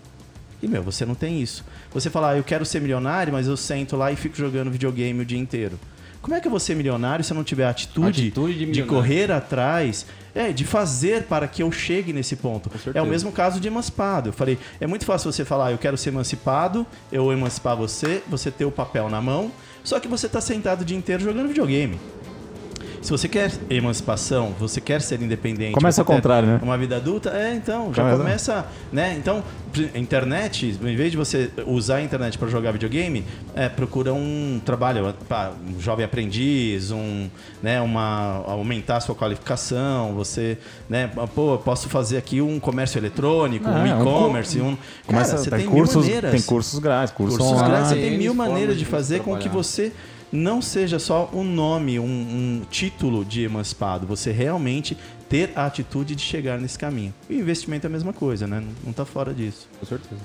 E, meu, você não tem isso. Você fala, ah, eu quero ser milionário, mas eu sento lá e fico jogando videogame o dia inteiro. Como é que eu vou ser milionário se eu não tiver a atitude, Atitude de de, correr atrás, é, de fazer para que eu chegue nesse ponto? É o mesmo caso de emancipado. Eu falei, é muito fácil você falar, eu quero ser emancipado, eu emancipar você, você ter o papel na mão, só que você está sentado o dia inteiro jogando videogame. Se você quer emancipação, você quer ser independente. Começa você ao contrário, né? Uma vida adulta, é, então, já Começa- começa, né? Então, internet, em vez de você usar a internet para jogar videogame, é, procura um trabalho, pá, um jovem aprendiz, um, né, uma aumentar a sua qualificação, você, né, pô, eu posso fazer aqui um comércio eletrônico, um É, um e-commerce, um, Começa, Cara, você tem, tem, cursos, mil maneiras. tem cursos grátis, cursos, Cursos online. grátis, você tem mil maneiras de de fazer com que você não seja só um nome, um, um título de emancipado. Você realmente ter a atitude de chegar nesse caminho. E o investimento é a mesma coisa, né? Não, não tá fora disso. Com certeza.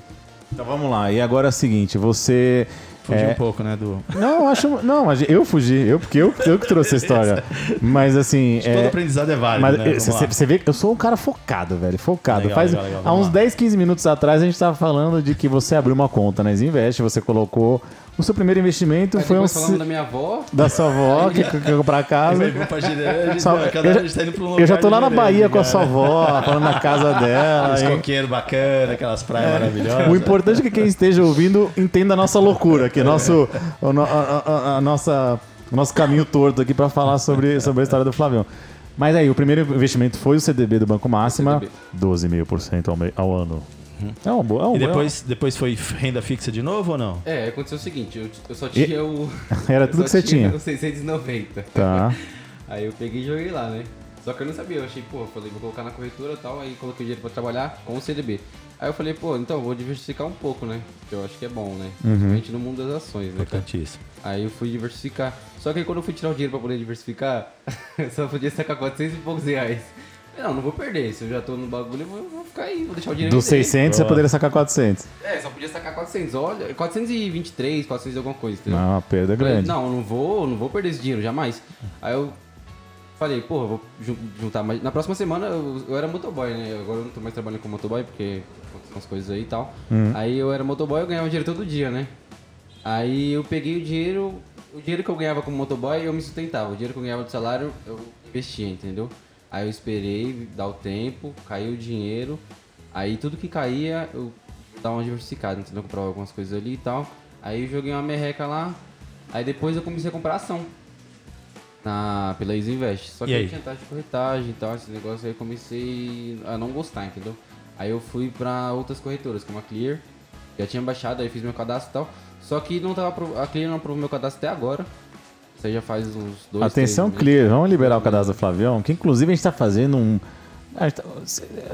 Então vamos lá. E agora é o seguinte, você... Fugir é, um pouco, né, do... Não, acho... Não, mas eu fugi, eu, porque eu, eu que trouxe a história. Mas assim... Todo é, aprendizado é válido, Mas né? Lá. você vê que eu sou um cara focado, velho. Focado. Legal, Faz, legal, legal, há uns lá. 10, 15 minutos atrás a gente tava falando de que você abriu uma conta na Isinvest, você colocou. O seu primeiro investimento Aí foi um. falando da minha avó, Da sua avó, que que comprou pra casa. Eu, já, tô lá na Bahia com a cara. sua avó, falando na casa dela. Os coqueiros bacanas, aquelas praias maravilhosas. O importante é que quem esteja ouvindo entenda a nossa loucura aqui, nosso, a, nossa, o nosso caminho torto aqui pra falar sobre, sobre a história do Flavião. Mas aí, o primeiro investimento foi o CDB do Banco Máxima, CDB. 12,5% ao, ao ano. É um bom. É um E depois, depois foi renda fixa de novo ou não? é, aconteceu o seguinte, eu, eu só tinha o... Era tudo que você tinha. o 690. Tá. Aí eu peguei e joguei lá, né? Só que eu não sabia, eu achei, pô, eu falei, vou colocar na corretora e tal, aí coloquei o dinheiro pra trabalhar com o CDB. Aí eu falei, pô, então vou diversificar um pouco, né? Que eu acho que é bom, né? Uhum. Principalmente no mundo das ações, né? Importantíssimo. Aí eu fui diversificar. Só que aí quando eu fui tirar o dinheiro pra poder diversificar, eu só podia sacar 400 e poucos reais. Não, não vou perder. Se eu já tô no bagulho, eu vou, vou ficar aí, vou deixar o dinheiro Dos aí dentro. 600, você poderia sacar 400. É, só podia sacar 400. Olha, 423, 400 e alguma coisa, entendeu? Não, uma perda Falei, grande. Não, não vou, não vou perder esse dinheiro, jamais. Aí eu falei, porra, vou jun- juntar mais. Na próxima semana eu, eu era motoboy, né? Agora eu não tô mais trabalhando com motoboy porque acontecem umas coisas aí e tal. Aí eu era motoboy, eu ganhava dinheiro todo dia, né? Aí eu peguei o dinheiro, o dinheiro que eu ganhava como motoboy, eu me sustentava. O dinheiro que eu ganhava do salário, eu investia, entendeu? Aí eu esperei dar o tempo, caiu o dinheiro. Aí tudo que caía, eu dava uma diversificada, entendeu? Eu comprava algumas coisas ali e tal. Aí eu joguei uma merreca lá. Aí depois eu comecei a comprar ação. Na, pela Easy Invest. Só que aí aí? tinha taxa de corretagem e tal, esse negócio aí eu comecei a não gostar, entendeu? Aí eu fui pra outras corretoras, como a Clear. Já tinha baixado, aí fiz meu cadastro e tal. Só que não tava a Clear não aprovou meu cadastro até agora. Aí já faz uns dois, Atenção, meses. Clear. Vamos liberar o cadastro do Flavião, que inclusive a gente tá fazendo um. A gente tá,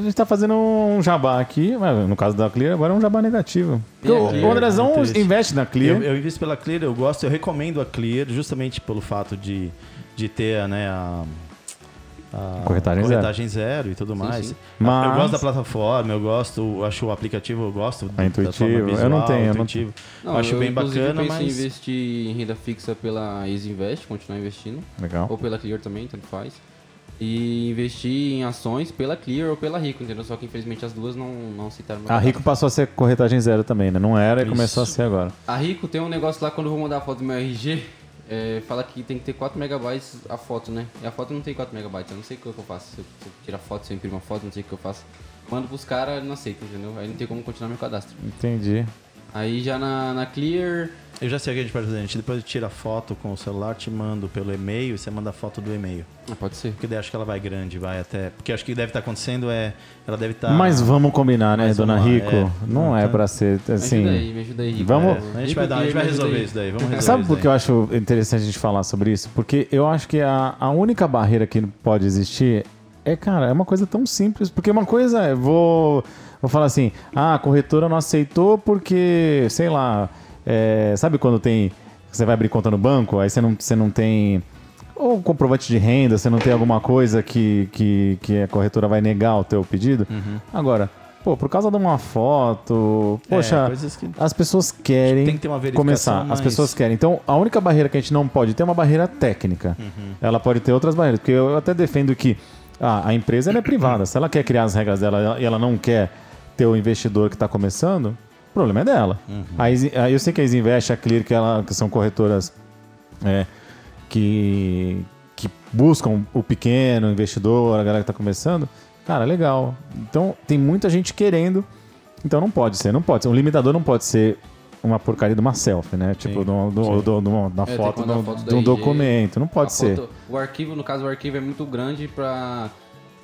gente tá fazendo um jabá aqui, mas no caso da Clear, agora é um jabá negativo. A o, Clear? o Andrezão triste. investe na Clear. Eu, eu invisto pela Clear, eu gosto, eu recomendo a Clear justamente pelo fato de, de ter né, a, a Corretagem corretagem zero. e tudo mais. sim. Mas- Eu gosto da plataforma, eu gosto, eu acho o aplicativo, eu gosto É da intuitivo. forma Eu não visual, tenho, eu não-. Não, acho eu, bem bacana, penso em mas investir em renda fixa pela Easy Invest, continuar investindo. Legal. Ou pela Clear também, tanto faz. E investir em ações pela Clear ou pela Rico, entendeu? Só que infelizmente as duas não, não citaram A Rico passou a ser corretagem zero também, né? Não era e Isso. começou a ser agora. A Rico tem um negócio lá quando eu vou mandar a foto do meu RG, é, fala que tem que ter 4 megabytes a foto, né? E a foto não tem 4 megabytes, eu não sei o que eu faço. Se eu, se eu tirar foto, se eu imprimo a foto, não sei o que eu faço. Mando pros caras, não aceito, entendeu? Aí não tem como continuar meu cadastro. Entendi. Aí já na, na Clear, eu já sei o que a gente pode fazer. A gente depois tira a foto com o celular, te mando pelo e-mail e você manda a foto do e-mail. ah, pode ser. Porque daí acho que ela vai grande, vai até. Porque acho que deve estar acontecendo é. Ela deve estar. Mas vamos combinar, né, Mas dona vamos lá, Rico? é. Não é Então- pra ser Me assim. ajuda aí, me ajuda aí, Rico. Vamos- a gente vai, dar, a gente vai me resolver aí. isso daí. Vamos resolver Sabe isso por que daí. eu acho interessante a gente falar sobre isso? Porque eu acho que a, a única barreira que pode existir é, cara, é uma coisa tão simples. Porque uma coisa é, vou, vou falar assim, ah, a corretora não aceitou porque, sei lá, é, sabe quando tem. Você vai abrir conta no banco, aí você não, você não tem. Ou comprovante de renda, você não tem alguma coisa que, que, que a corretora vai negar o teu pedido. Uhum. Agora, pô, por causa de uma foto, poxa, É, que- as pessoas querem que começar. As mais- pessoas querem. Então, a única barreira que a gente não pode ter é uma barreira técnica. Uhum. Ela pode ter outras barreiras. Porque eu até defendo que ah, a empresa é privada. Se ela quer criar as regras dela e ela não quer ter o investidor que está começando, problema é dela. Uhum. A Easy- a- eu sei que a Isinvest, a Clear, que, ela, que são corretoras é, que, que buscam o pequeno investidor, a galera que tá começando, cara, legal. Então tem muita gente querendo. Então não pode ser, não pode ser. Um limitador não pode ser uma porcaria de uma selfie, né? Tipo, Sim, do, do, do- do- da É, foto, do- foto de um documento. Não pode A ser. foto- o arquivo, no caso, o arquivo é muito grande pra,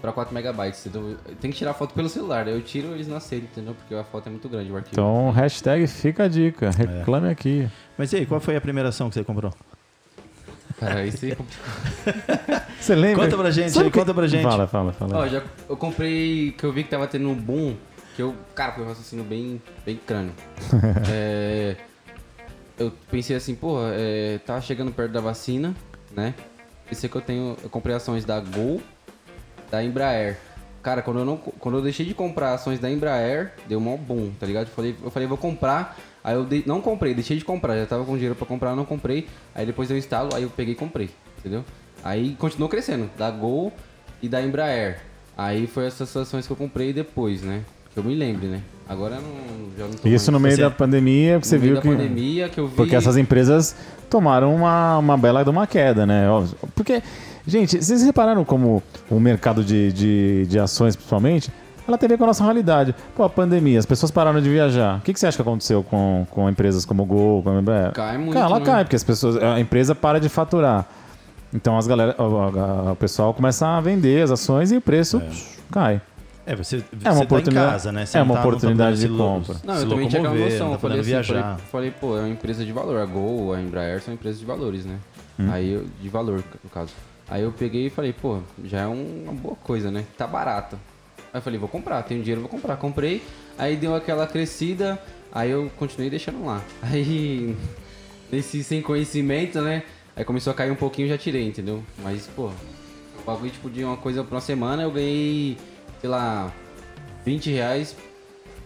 pra 4 megabytes. Então, tem que tirar a foto pelo celular. Daí eu tiro eles não aceitam, entendeu? Porque a foto é muito grande, o arquivo. Então, hashtag fica a dica. Reclame aqui. Mas e aí, qual foi a primeira ação que você comprou? Cara, aí você... Você lembra? Conta pra gente Sabe aí, que- conta pra gente. Fala, fala, fala. Ó, já, eu comprei, que eu vi que tava tendo um boom, que eu, cara, foi um raciocínio bem, bem crânio. É, eu pensei assim, pô, é, tá chegando perto da vacina, né? Pensei que eu tenho, eu comprei ações da Gol, da Embraer. Cara, quando eu, não, quando eu deixei de comprar ações da Embraer, deu um boom, tá ligado? Eu falei, eu falei, vou comprar. Aí eu dei- não comprei, deixei de comprar. Já tava com dinheiro pra comprar, não comprei. Aí depois eu instalo, aí eu peguei e comprei, entendeu? Aí continuou crescendo, da Gol e da Embraer. Aí foi essas ações que eu comprei depois, né? Que eu me lembre, né? Agora eu não, já não tô Isso no meio Você- da pandemia, que você No meio viu da que. pandemia que eu vi. Porque essas empresas tomaram uma, uma bela de uma queda, né? Porque, gente, vocês repararam como o mercado de, de, de ações, principalmente, ela tem a ver com a nossa realidade. Pô, a pandemia, as pessoas pararam de viajar. O que, que você acha que aconteceu com, com empresas como o Gol, como a Embraer? Cai muito, Cara, ela né? cai, porque as pessoas, a empresa para de faturar. Então as galera, o, o- o pessoal começa a vender as ações e o preço cai. É, você, você É uma tá em oportunidade- casa, né? Você é uma tá- tá oportunidade de compra. Não, eu também tinha aquela noção. Eu tá falei assim, viajar. falei, falei, pô, é uma empresa de valor. A Gol, a Embraer são empresas de valores, né? Hum. Aí, de valor, no caso. Aí eu peguei e falei, pô, já é um- uma boa coisa, né? Tá barato. Aí eu falei, vou comprar, tenho dinheiro, vou comprar. Comprei, aí deu aquela crescida, aí eu continuei deixando lá. Aí, nesse sem conhecimento, né? Aí começou a cair um pouquinho, já tirei, entendeu? Mas, pô, o bagulho, tipo, de uma coisa pra uma semana, eu ganhei, sei lá, 20 reais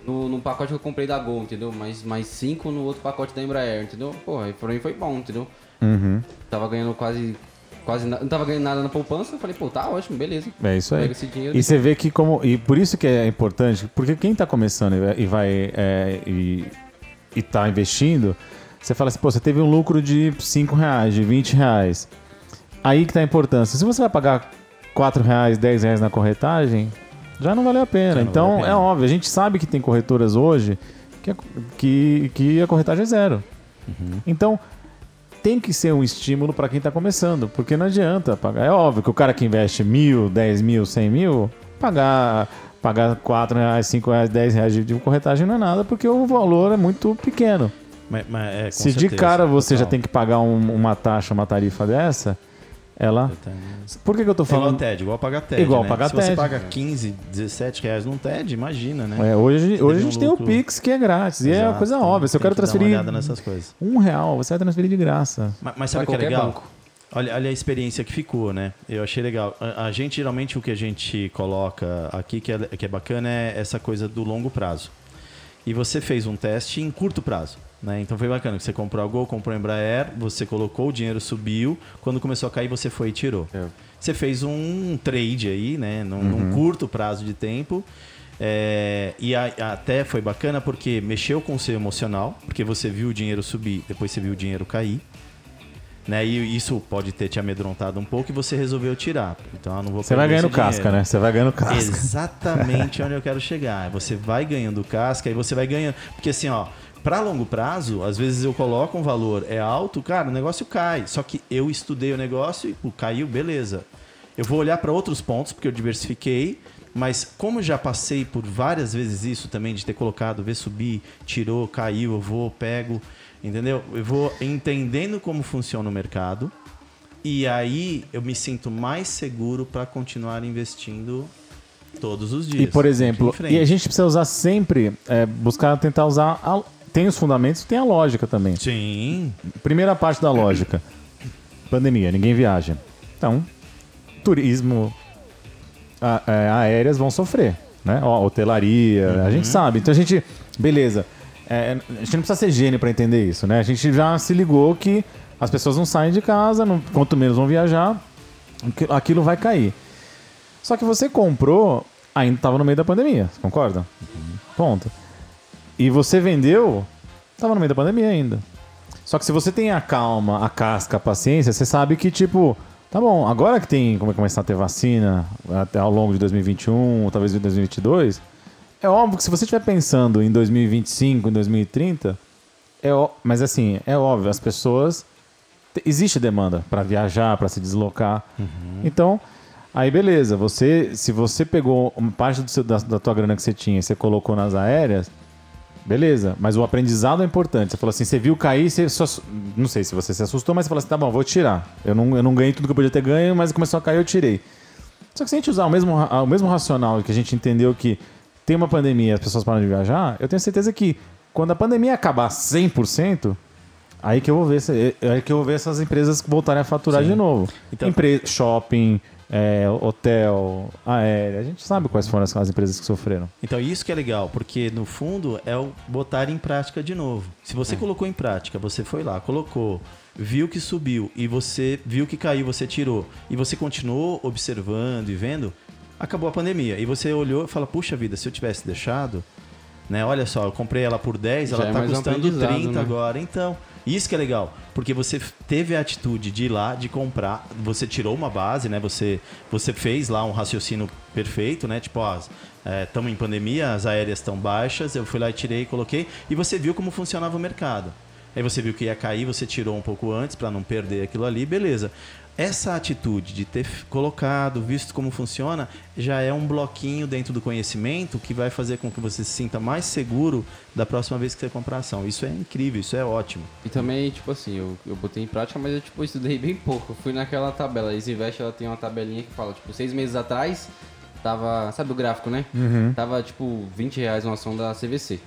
no, no pacote que eu comprei da Gol, entendeu? Mais, mais 5 no outro pacote da Embraer, entendeu? Pô, aí pra mim foi bom, entendeu? Uhum. Tava ganhando quase. Quase não tava ganhando nada na poupança, eu falei, pô, tá ótimo, beleza. É isso aí. Pega esse dinheiro E você vê que como. E por isso que é importante, porque quem está começando e vai- e é, e, e tá investindo, você fala assim, pô, você teve um lucro de 5 reais, de 20 reais. Aí que tá a importância. Se você vai pagar 4 reais, 10 reais na corretagem, já não valeu a pena. Então a pena. é óbvio, a gente sabe que tem corretoras hoje que, a- que, que a corretagem é zero. Uhum. Então, tem que ser um estímulo para quem está começando, porque não adianta pagar. É óbvio que o cara que investe mil, dez mil, cem mil, pagar, pagar 4 reais, 5 reais, 10 reais de, de corretagem não é nada, porque o valor é muito pequeno. Mas, mas é, Se de certeza, cara você já total. tem que pagar um- uma taxa, uma tarifa dessa, ela. Eu tenho- Por que, que eu tô É igual falando? TED, igual pagar TED. Igual né? pagar Se você paga 15, 17 reais num TED, imagina, né? É, hoje Você hoje a gente um tem o. Pix que é grátis. E é uma Exato, coisa tem- óbvia. Se eu quero que dar uma transferir olhada nessas coisas. um real, você vai transferir de graça. Mas, mas sabe o que é qualquer legal? banco. Olha, olha a experiência que ficou, né? Eu achei legal. A, a gente, geralmente, o que a gente coloca aqui, que é, que é bacana, é essa coisa do longo prazo. E você fez um teste em curto prazo. Né? Então foi bacana você comprou a Gol, comprou a Embraer, você colocou, o dinheiro subiu. Quando começou a cair, você foi e tirou. É. Você fez um trade aí, né? Num, num curto prazo de tempo. É, e a- até foi bacana porque mexeu com o seu emocional, porque você viu o dinheiro subir, depois você viu o dinheiro cair. Né? E isso pode ter te amedrontado um pouco e você resolveu tirar. Então, eu não vou Você vai ganhando casca, dinheiro. né? Você vai ganhando casca. Exatamente onde eu quero chegar. Você vai ganhando casca e você vai ganhando. Porque assim, ó, para longo prazo, às vezes eu coloco um valor, é alto, cara, o negócio cai. Só que eu estudei o negócio e pô, caiu, beleza. Eu vou olhar para outros pontos, porque eu diversifiquei. Mas como já passei por várias vezes isso também, de ter colocado, ver subir, tirou, caiu, eu vou, pego, entendeu? Eu vou entendendo como funciona o mercado. E aí eu me sinto mais seguro para continuar investindo todos os dias. E, por exemplo, e a gente precisa usar sempre, é, buscar tentar usar. Tem os fundamentos, tem a lógica também. Sim, Primeira parte da lógica: pandemia, ninguém viaja. Então, turismo, a- é, aéreas vão sofrer, né? Ó, hotelaria, a gente sabe. Então a gente, beleza. É, a gente não precisa ser gênio para entender isso, né? A gente já se ligou que as pessoas não saem de casa, não- quanto menos vão viajar, aqui- aquilo vai cair. Só que você comprou, ainda estava no meio da pandemia, concorda? Ponto. E você vendeu, estava no meio da pandemia ainda. Só que se você tem a calma, a casca, a paciência, você sabe que, tipo, tá bom, agora que tem, como é começar a ter vacina, até ao longo de 2021, ou talvez de 2022, é óbvio que se você estiver pensando em 2025, em 2030, é ó- mas assim, é óbvio, as pessoas. te- Existe demanda para viajar, para se deslocar. Então, aí beleza, você, se você pegou uma parte do seu- da, da tua grana que você tinha e você colocou nas aéreas, beleza, mas o aprendizado é importante. Você falou assim, você viu cair, você só, não sei se você se assustou, mas você falou assim, tá bom, vou tirar. Eu não, eu não ganhei tudo que eu podia ter ganho, mas começou a cair, eu tirei. Só que se a gente usar o mesmo, o mesmo racional que a gente entendeu que tem uma pandemia e as pessoas param de viajar, eu tenho certeza que quando a pandemia acabar 100%, aí que eu vou ver, se- aí que eu vou ver essas empresas voltarem a faturar Sim. de novo. Então- Empre shopping, é, hotel, aérea, a gente sabe quais foram as, as empresas que sofreram. Então, isso que é legal, porque no fundo é o botar em prática de novo. Se você colocou em prática, você foi lá, colocou, viu que subiu e você viu que caiu, você tirou, e você continuou observando e vendo, acabou a pandemia. E você olhou e fala: puxa vida, se eu tivesse deixado, né? Olha só, eu comprei ela por 10, Já ela é tá custando aprendizado, 30 né? agora. Então, isso que é legal, porque você teve a atitude de ir lá, de comprar, você tirou uma base, né? Você, você fez lá um raciocínio perfeito, né? Tipo, ó, estamos em pandemia, as aéreas estão baixas, eu fui lá e tirei e coloquei, e você viu como funcionava o mercado. Aí você viu que ia cair, você tirou um pouco antes para não perder aquilo ali, beleza. Essa atitude de ter colocado, visto como funciona, já é um bloquinho dentro do conhecimento que vai fazer com que você se sinta mais seguro da próxima vez que você comprar ação. Isso é incrível, isso é ótimo. E também, tipo assim, eu, eu botei em prática, mas eu tipo, estudei bem pouco. Eu fui naquela tabela. A Isinvest, ela tem uma tabelinha que fala, tipo, seis meses atrás, tava. Sabe o gráfico, né? Tava, tipo, 20 reais uma ação da CVC.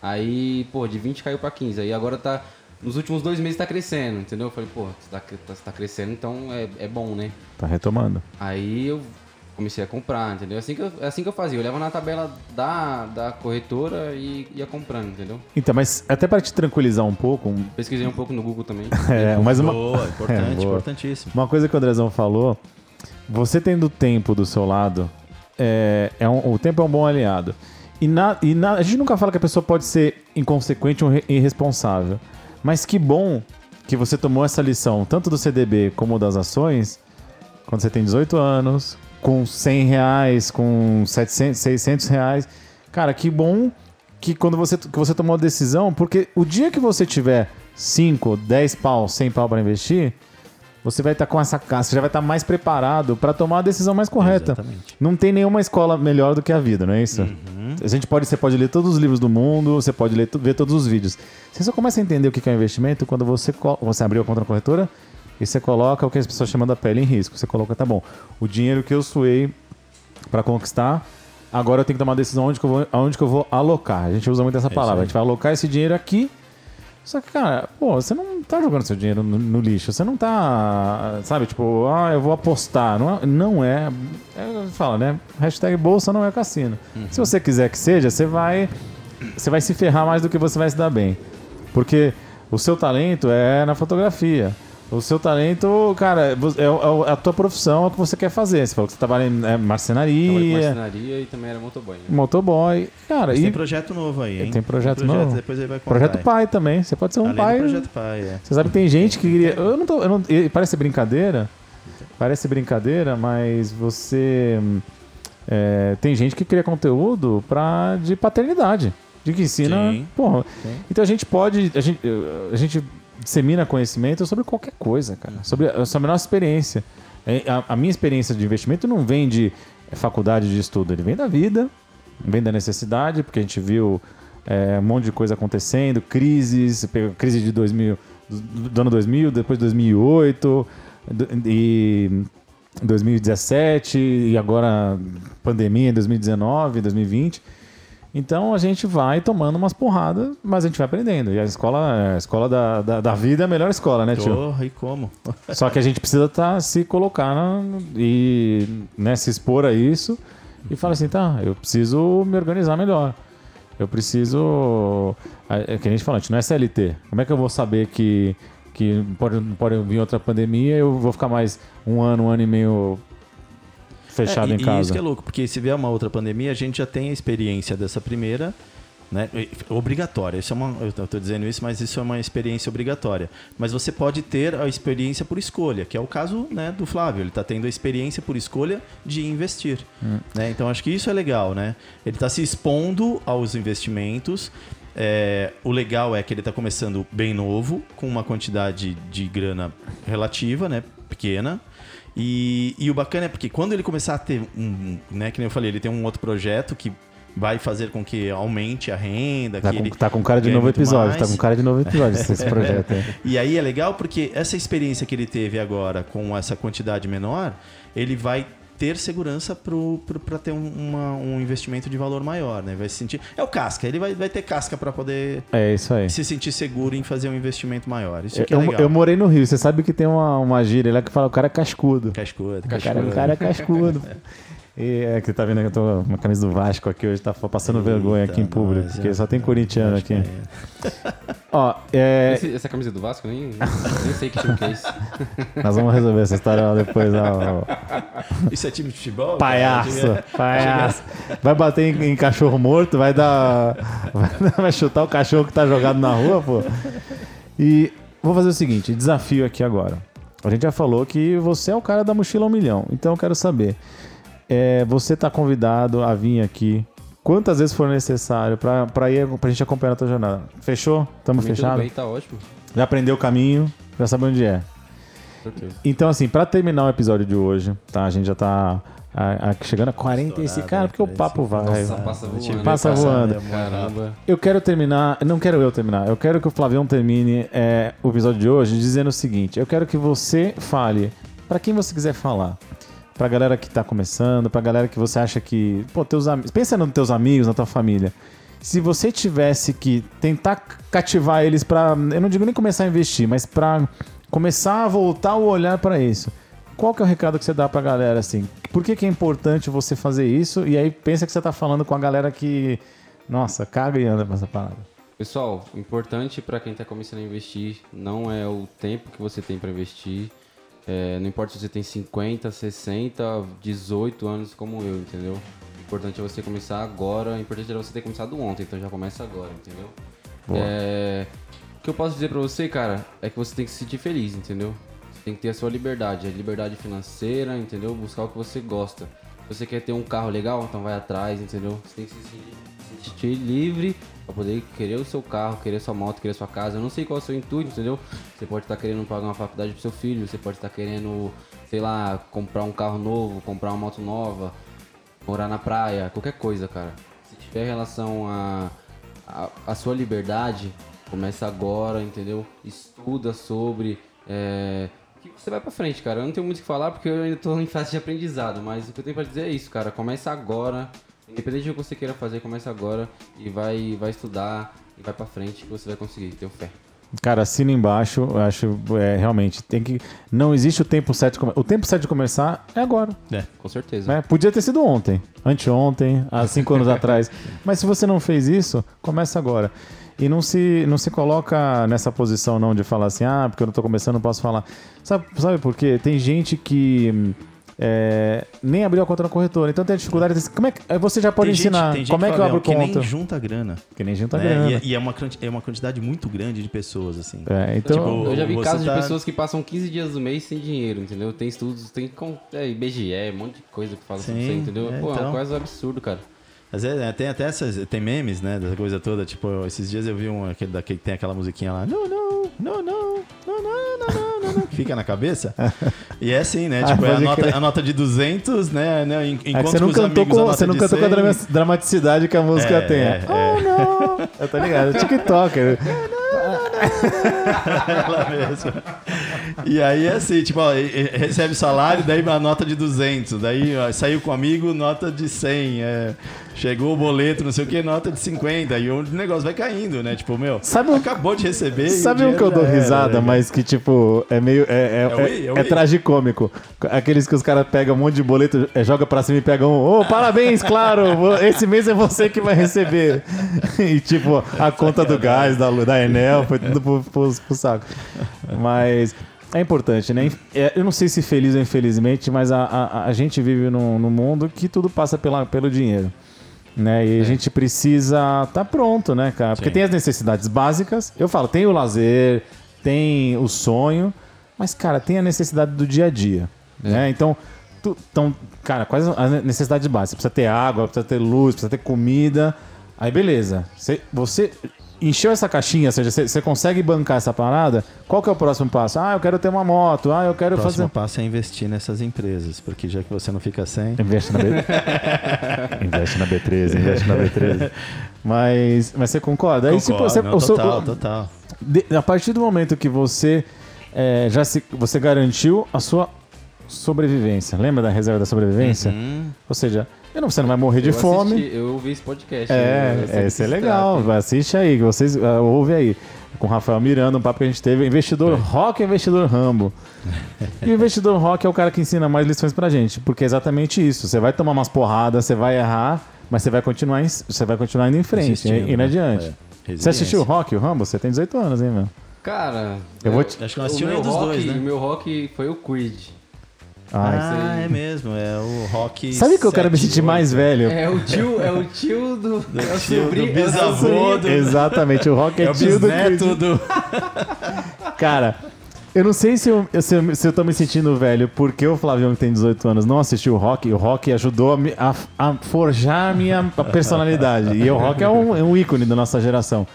Aí, pô, de 20 caiu pra 15. Aí agora tá. Nos últimos dois meses tá crescendo, entendeu? Eu falei, pô, se tá, tá, tá crescendo, então é, é bom, né? Tá retomando. Aí eu comecei a comprar, entendeu? Assim que eu, é assim que eu fazia. Eu olhava na tabela da, da corretora e ia comprando, entendeu? Então, mas até para te tranquilizar um pouco, um- Pesquisei um pouco no Google também. é, mas uma, Boa, importante, É, boa. importantíssimo. Uma coisa que o Andrezão falou, você tendo tempo do seu lado, é, é um- o tempo é um bom aliado. E, na, e na- a gente nunca fala que a pessoa pode ser inconsequente ou re- irresponsável. Mas que bom que você tomou essa lição, tanto do CDB como das ações, quando você tem 18 anos, com 100 reais, com 700, 600 reais. Cara, que bom que quando você, que você tomou a decisão, porque o dia que você tiver 5, 10 pau, 100 pau para investir, você vai estar com essa casa, você já vai estar mais preparado para tomar a decisão mais correta. Exatamente. Não tem nenhuma escola melhor do que a vida, não é isso? A gente pode, você pode ler todos os livros do mundo, você pode ler, ver todos os vídeos. Você só começa a entender o que é um investimento quando você, você abriu a conta na corretora e você coloca o que as pessoas chamam da pele em risco. Você coloca, tá bom, o dinheiro que eu suei para conquistar, agora eu tenho que tomar uma decisão onde que eu vou, aonde que eu vou alocar. A gente usa muito essa isso palavra. A gente vai alocar esse dinheiro aqui. Só que, cara, pô, você não tá jogando seu dinheiro no, no lixo. Você não tá, sabe, tipo, ah, eu vou apostar. Não é. Não é, é fala, né? Hashtag bolsa não é cassino. Se você quiser que seja, você vai. Você vai se ferrar mais do que você vai se dar bem. Porque o seu talento é na fotografia. O seu talento, cara, é, é a tua profissão, é o que você quer fazer. Você falou que você trabalha em é, Trabalhei com marcenaria, marcenaria e também era motoboy. Né? motoboy. Cara, Mas e tem projeto novo aí, hein? Tem projeto novo? Depois ele vai contar. projeto aí. pai também. Você pode ser um Além pai. do projeto pai, é. Você sabe que tem gente que queria. Eu não tô. Eu não, parece brincadeira. Parece brincadeira, mas você. é, tem gente que cria conteúdo pra, de paternidade. De que ensina. Sim. Porra. Sim. Então a gente pode. A gente, a gente dissemina conhecimento sobre qualquer coisa, cara. Sobre, a- sobre a nossa experiência. É, A, a minha experiência de investimento não vem de faculdade de estudo, ele vem da vida, vem da necessidade, porque a gente viu é, um monte de coisa acontecendo, crises, crise de 2000, do, ano 2000, depois 2008 do- e 2017 e agora pandemia em 2019, 2020. Então a gente vai tomando umas porradas, mas a gente vai aprendendo. E a escola, a escola da, da, da vida é a melhor escola, né, tio? Porra, e como? Só que a gente precisa tá, se colocar na- e né, se expor a isso e falar assim, tá, eu preciso me organizar melhor. Eu preciso. É que a gente fala, a gente não é CLT. Como é que eu vou saber que, que pode, pode vir outra pandemia e eu vou ficar mais um ano, um ano e meio fechado É, em e, casa? E isso que é louco, porque se vier uma outra pandemia, a gente já tem a experiência dessa primeira Né? Obrigatória. Isso é uma, eu estou dizendo isso, mas isso é uma experiência obrigatória. Mas você pode ter a experiência por escolha, que é o caso né, do Flávio. Ele está tendo a experiência por escolha de investir. né? Então acho que isso é legal. Né? Ele está se expondo aos investimentos. É, o legal é que ele está começando bem novo, com uma quantidade de grana relativa, né, pequena. E, e o bacana é porque quando ele começar a ter um, né, que nem eu falei, ele tem um outro projeto que vai fazer com que aumente a renda, Tá que com, tá com cara de novo episódio, mais. tá com cara de novo episódio esse, projeto aí. E aí é legal porque essa experiência que ele teve agora com essa quantidade menor, ele vai ter segurança para ter um, uma- um investimento de valor maior, né? Vai se sentir. É o casca, ele vai, vai ter casca para poder É isso aí. se sentir seguro em fazer um investimento maior. Isso é Eu, legal. eu morei no Rio, você sabe que tem uma, uma gíria lá que fala o cara é cascudo. Cascudo, O cara, cascudo. o cara é cascudo. E é que você tá vendo que eu tô com uma camisa do Vasco aqui hoje, tá passando vergonha aqui em Eita, público, porque é. só tem corintiano aqui. é. Ó, é, Esse- essa camisa do Vasco, nem, nem sei que time que é isso. nós vamos resolver essa história lá depois. Ó, Isso é time de futebol? palhaço, cara? palhaço. Vai bater em, em cachorro morto, vai dar. Vai, vai chutar o cachorro que tá jogado na rua, pô. E vou fazer o seguinte: desafio aqui agora. A gente já falou que você é o cara da mochila um milhão, então eu quero saber. É, você tá convidado a vir aqui quantas vezes for necessário pra, pra, ir, pra gente acompanhar a tua jornada. Fechou? Tamo Pra mim, tudo fechado? bem, tá ótimo. Já aprendeu o caminho, já sabe onde é. Certeza. Então, assim, pra terminar o episódio de hoje, tá? A gente já tá a- a- chegando a 45, Estourado, cara, né, porque o papo vai. Nossa, passa voando. Passa né, voando. Caramba. Eu quero terminar, não quero eu terminar, eu quero que o Flavião termine é, o episódio de hoje dizendo o seguinte: eu quero que você fale pra quem você quiser falar. Pra galera que tá começando, pra galera que você acha que. Pô, teus amigos. Pensa nos teus amigos, na tua família. Se você tivesse que tentar cativar eles pra. Eu não digo nem começar a investir, mas pra começar a voltar o olhar pra isso. Qual que é o recado que você dá pra galera assim? Por que, que é importante você fazer isso? E aí pensa que você tá falando com a galera que. Nossa, caga e anda pra essa parada. Pessoal, importante para quem está começando a investir não é o tempo que você tem para investir. É, não importa se você tem 50, 60, 18 anos como eu, entendeu? O importante é você começar agora. O importante é você ter começado ontem, então já começa agora, entendeu? É, o que eu posso dizer para você, cara, é que você tem que se sentir feliz, entendeu? Você tem que ter a sua liberdade, a liberdade financeira, entendeu? Buscar o que você gosta. Se você quer ter um carro legal, então vai atrás, entendeu? Você tem que se sentir, se sentir livre pra poder querer o seu carro, querer sua moto, querer sua casa. Eu não sei qual é o seu intuito, entendeu? Você pode estar querendo pagar uma faculdade pro seu filho, você pode estar querendo, sei lá, comprar um carro novo, comprar uma moto nova, morar na praia, qualquer coisa, cara. Se tiver relação a, a, a sua liberdade, começa agora, entendeu? Estuda sobre. É, que você vai pra frente, cara. Eu não tenho muito o que falar porque eu ainda tô em fase de aprendizado, mas o que eu tenho pra dizer é isso, cara. Começa agora. Independente do que você queira fazer, começa agora e vai, vai estudar e vai pra frente que você vai conseguir, tenho fé. Cara, assina embaixo. Eu acho é, realmente tem que. Não existe o tempo certo de começar. O tempo certo de começar é agora. Com certeza. Né? Podia ter sido ontem, anteontem, há cinco anos atrás. Mas se você não fez isso, começa agora. E não se, não se coloca nessa posição não de falar assim, ah, porque eu não tô começando, não posso falar. Sabe, sabe por quê? Tem gente que hum, é, nem abriu a conta na corretora. Então tem a dificuldade. Desse, como é que, você já pode tem ensinar gente, como é que eu abro que conta? Que nem junta grana. Que nem junta né? grana. E, é, e é, uma, é uma quantidade muito grande de pessoas, assim. É, então, tipo, eu já vi casos tá... de pessoas que passam 15 dias do mês sem dinheiro, entendeu? Tem estudos, tem IBGE, um monte de coisa que fala assim entendeu? Pô, então... é uma coisa absurdo, cara. às vezes tem até essas, tem memes, né, dessa coisa toda. Tipo, esses dias eu vi um, aquele, daquele, tem aquela musiquinha lá. Não, não, não, não, não, não, não, não que fica na cabeça. E é assim, né? Ah, Tipo, é a nota, a nota de 200, né? né? É Enquanto você não cantou com, nota você não cantou com a 100. drama- dramaticidade que a música É, tem. é, oh, não! Eu tô ligado, é TikToker. Ela mesma. E aí é assim, tipo, ó, recebe salário, daí a nota de 200. Daí ó, saiu com amigo, nota de 100. é, chegou o boleto, não sei o que, nota de 50. E o negócio vai caindo, né? Tipo, meu, Sabe um- acabou de receber. e Sabe o um que eu dou era, risada, né? mas que tipo, é meio. É, é, É é, é é tragicômico. Aqueles que os caras pegam um monte de boleto, é, joga pra cima e pegam um. Ô, parabéns, claro! Esse mês é você que vai receber. E tipo, a conta do gás, da, da Enel, foi tudo pro, pro, pro saco. Mas. É importante, né? É, Eu não sei se feliz ou infelizmente, mas a, a, a gente vive num, num mundo que tudo passa pela, pelo dinheiro. Né? É. E a gente precisa estar pronto, né, cara? Porque Sim. tem as necessidades básicas. Eu falo, tem o lazer, tem o sonho, mas, cara, tem a necessidade do dia a dia, É. né? Então, tu- então, cara, quais as necessidades básicas? Precisa ter água, precisa ter luz, precisa ter comida. Aí, beleza. Você, você encheu essa caixinha, ou seja, você, consegue bancar essa parada? Qual que é o próximo passo? Ah, eu quero ter uma moto. Ah, eu quero O próximo fazer... passo é investir nessas empresas, porque já que você não fica sem. Investe na, B... investe na B13, investe na B13. Mas, mas você concorda? Aí, tipo, Concordo, você, não, seu- total, total. de- a partir do momento que você é, já se, você garantiu a sua sobrevivência, lembra da reserva da sobrevivência? Hum, Ou seja, não, você não vai morrer de Eu fome. assisti- eu ouvi esse podcast. É, né? Eu sei é, é legal. Assiste aí, que vocês ah, ouvem aí. Com o Rafael Miranda, um papo que a gente teve. Investidor rock e investidor Rambo. e o investidor rock é o cara que ensina mais lições pra gente. Porque é exatamente isso. Você vai tomar umas porradas, você vai errar, mas você vai continuar, você vai continuar indo em frente, indo né? adiante. É, Você assistiu o rock, o Rambo? Você tem 18 anos, hein, meu? Cara, Eu vou te- Acho que eu o assisti meu um dos rock, dois, né? O meu rock foi o Creed. Ah, aí. é mesmo, é o rock. Sabe que eu quero me sentir mais velho? É o tio, é o tio do. é o tio do sobrinho, bisavô é o sobrinho do- Exatamente, o rock é, É o tio do do. Cara, eu não sei se eu, se, eu, se eu tô me sentindo velho porque o Flavião, que tem 18 anos, não assistiu o rock. O rock ajudou a, me- a- a forjar a minha personalidade. E o rock é um, é um ícone da nossa geração.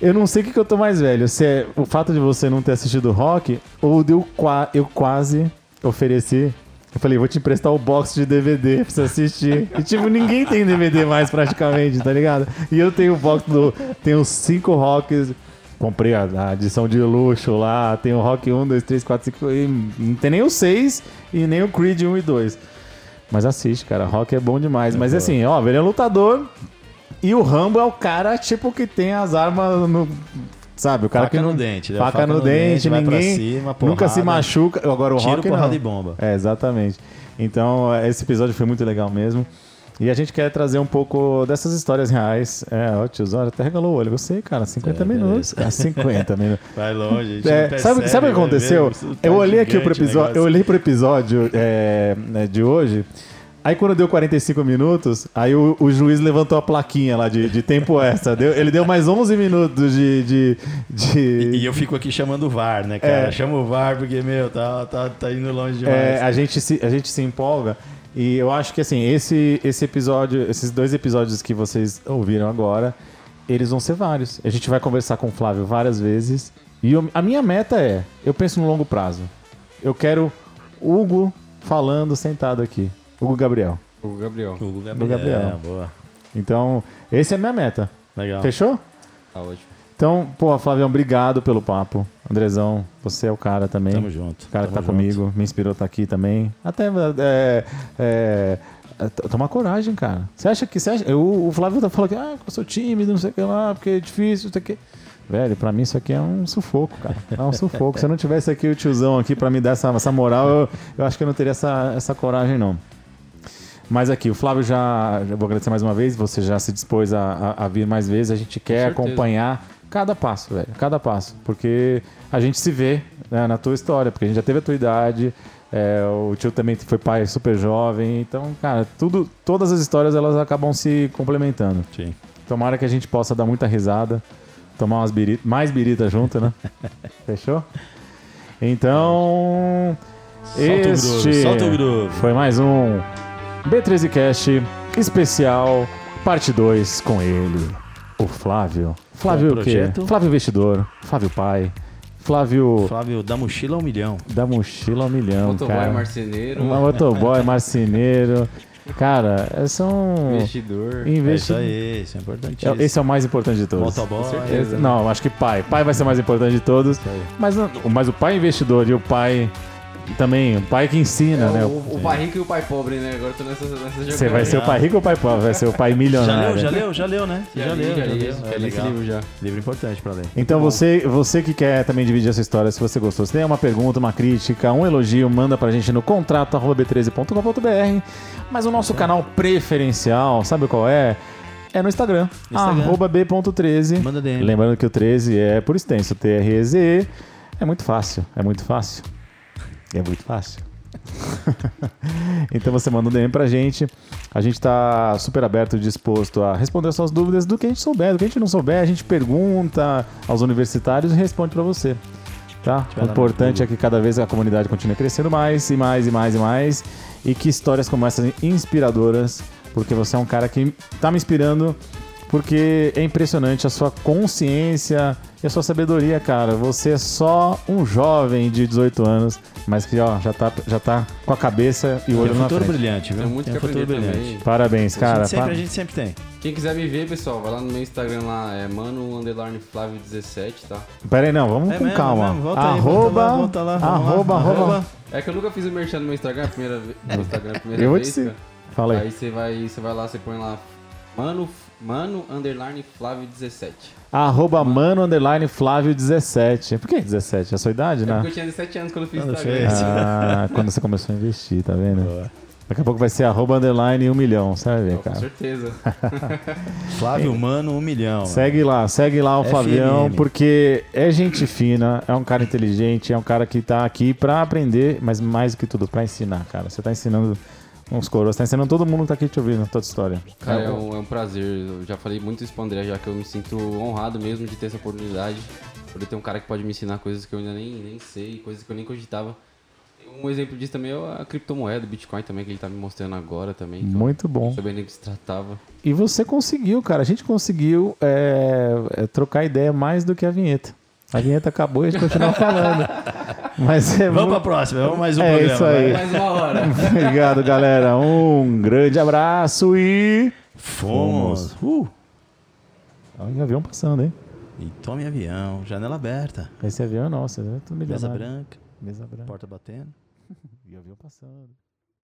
Eu não sei o que, que eu tô mais velho. Se é o fato de você não ter assistido o rock ou de eu, eu quase ofereci. Eu falei, vou te emprestar o box de DVD pra você assistir. E, tipo, ninguém tem DVD mais praticamente, tá ligado? E eu tenho o box do. Tenho cinco rocks. Comprei a, a edição de luxo lá. Tem o Rock 1, 2, 3, 4, 5. E não tem nem o 6 e nem o Creed 1 e 2. Mas assiste, cara. Rock é bom demais. Mas assim, ó, ele é lutador. E o Rambo é o cara, tipo, que tem as armas no. Sabe, o cara Faca que não. no dente, né? Faca, Faca no, no dente, dente, vai pra ninguém. cima, nunca se machuca. Agora o Tiro, rock porrada não. e bomba. É, exatamente. Então, esse episódio foi muito legal mesmo. E a gente quer trazer um pouco dessas histórias reais. É, ó, tiozão, até regalou o olho. Você, cara, 50 É, minutos. Cara, 50 minutos. Vai longe, gente É, não sabe, sabe o que aconteceu? Eu olhei aqui pro episódio, eu olhei pro episódio é, né, de hoje. Aí quando deu 45 minutos, aí o, o juiz levantou a plaquinha lá de, de tempo extra. Deu- ele deu mais 11 minutos de. de, de- E eu fico aqui chamando o VAR, né, cara? É. Chama o VAR porque, meu, tá, tá, tá indo longe demais. É, a, gente se, a gente se empolga. E eu acho que assim, esse, esse episódio, esses dois episódios que vocês ouviram agora, eles vão ser vários. A gente vai conversar com o Flávio várias vezes. E eu- a minha meta é, eu penso no longo prazo. Eu quero Hugo falando sentado aqui. Hugo Gabriel. O Gabriel. Hugo Do Gabriel. É, boa. Então, essa é a minha meta. Legal. Fechou? Tá ótimo. Então, pô, Flavião, obrigado pelo papo. Andrezão, você é o cara também. Tamo junto. O cara que tá junto. comigo, me inspirou a estar aqui também. Até é, é, é, t- tomar coragem, cara. Você acha que. Você acha, eu- o Flávio tá falando que ah, eu sou tímido, não sei o que lá, porque é difícil, não sei o que. Velho, pra mim isso aqui é um sufoco, cara. É um sufoco. Se eu não tivesse aqui o tiozão aqui pra me dar essa, essa moral, eu, eu acho que eu não teria essa, essa coragem, não. Mas aqui, o Flávio já. Eu vou agradecer mais uma vez, você já se dispôs a, a- a vir mais vezes. A gente quer acompanhar cada passo, velho. Cada passo. Porque a gente se vê né, na tua história, porque a gente já teve a tua idade. é, o tio também foi pai super jovem. Então, cara, tudo, todas as histórias elas acabam se complementando. Sim. Tomara que a gente possa dar muita risada, tomar umas birita, mais birita junto, né? Fechou? Então, Solta o este groove, solta o groove. foi mais um B13 Cast especial, parte 2 com ele, o Flávio. Flávio Com o o quê? Flávio Investidor, Flávio Pai, Flávio Flávio, da mochila ao milhão. da mochila ao milhão, Motoboy cara. marceneiro. Motoboy, marceneiro. Cara, são Investidor. É isso aí, isso é importantíssimo. Esse é o mais importante de todos. Motoboy. Com certeza. Não, acho que pai. Pai vai ser mais importante de todos. Mas, mas o pai investidor e o pai também, o pai que ensina, É, né? o, o pai rico e o pai pobre, né? Agora eu tô nessa, nessa jogada. Você vai ser o pai rico ou o pai pobre? Vai ser o pai Já milionário. leu, já leu, já leu, né? Já, já É já li esse legal. livro já. Livro importante pra ler. Então você, você que quer também dividir essa história, se você gostou, se tem uma pergunta, uma crítica, um elogio, manda pra gente no contrato arroba b13.com.br. Mas o nosso canal preferencial, sabe qual é? É no Instagram, Instagram. arroba b.13. Manda DM. Lembrando que o 13 é por extenso, T-R-E-Z-E. É muito fácil, é muito fácil. É muito fácil. então você manda um DM pra gente. A gente tá super aberto e disposto a responder suas dúvidas do que a gente souber. Do que a gente não souber, a gente pergunta aos universitários e responde pra você. Tá? O importante é que cada vez a comunidade continue crescendo mais e mais e mais e mais. E que histórias como essas inspiradoras, porque você é um cara que tá me inspirando, porque é impressionante a sua consciência e a sua sabedoria, cara. Você é só um jovem de 18 anos, mas que ó, já tá, já tá com a cabeça e o olho um na futuro frente. brilhante, viu? Tem muito Tem um que futuro aprender brilhante. também. Parabéns, A cara. gente sempre, a gente sempre tem. Quem quiser me ver, pessoal, vai lá no meu Instagram lá, é mano underline Flávio 17, tá? Pera aí, não, vamos É com mesmo, calma. é mesmo. Volta aí, arroba, volta lá, volta lá, vamos lá. arroba, arroba. É que eu nunca fiz o merchan no meu Instagram, a primeira vez. No Instagram, a primeira Eu vou te vez, cara. Fala aí. Aí você vai, você vai lá, você põe lá mano, mano underline Flávio 17. Arroba mano underline Flávio 17. Por que 17? É a sua idade, É né? porque eu tinha 17 anos quando eu fiz Quando Instagram. fez. Ah, quando você começou a investir, tá vendo? Daqui a pouco vai ser arroba underline um milhão, você vai ver, Com cara. certeza. Flávio Mano, um milhão. Segue lá, segue lá o FMM. Flavião, porque é gente fina, é um cara inteligente, é um cara que tá aqui pra aprender, mas mais do que tudo, pra ensinar, cara. Você tá ensinando uns coroas, tá ensinando todo mundo que tá aqui te ouvindo, toda história. Cara, é um, é um prazer. Eu já falei muito isso pro André, já que eu me sinto honrado mesmo de ter essa oportunidade. Poder ter um cara que pode me ensinar coisas que eu ainda nem, nem sei, coisas que eu nem cogitava. Um exemplo disso também é a criptomoeda, o Bitcoin também, que ele tá me mostrando agora também. Muito bom. Nem do que se tratava. E você conseguiu, cara. A gente conseguiu é, é, trocar ideia mais do que a vinheta. A vinheta acabou e a gente continua falando. Mas é Vamos pra muito... próxima, vamos mais um É programa. isso aí. Mais uma hora. Obrigado, galera. Um grande abraço e. Fomos. Uh, Olha o avião passando, hein? e tome avião, janela aberta, Esse avião é nosso, né? Tudo mesa branca, Mesa branca. porta batendo. E avião passando.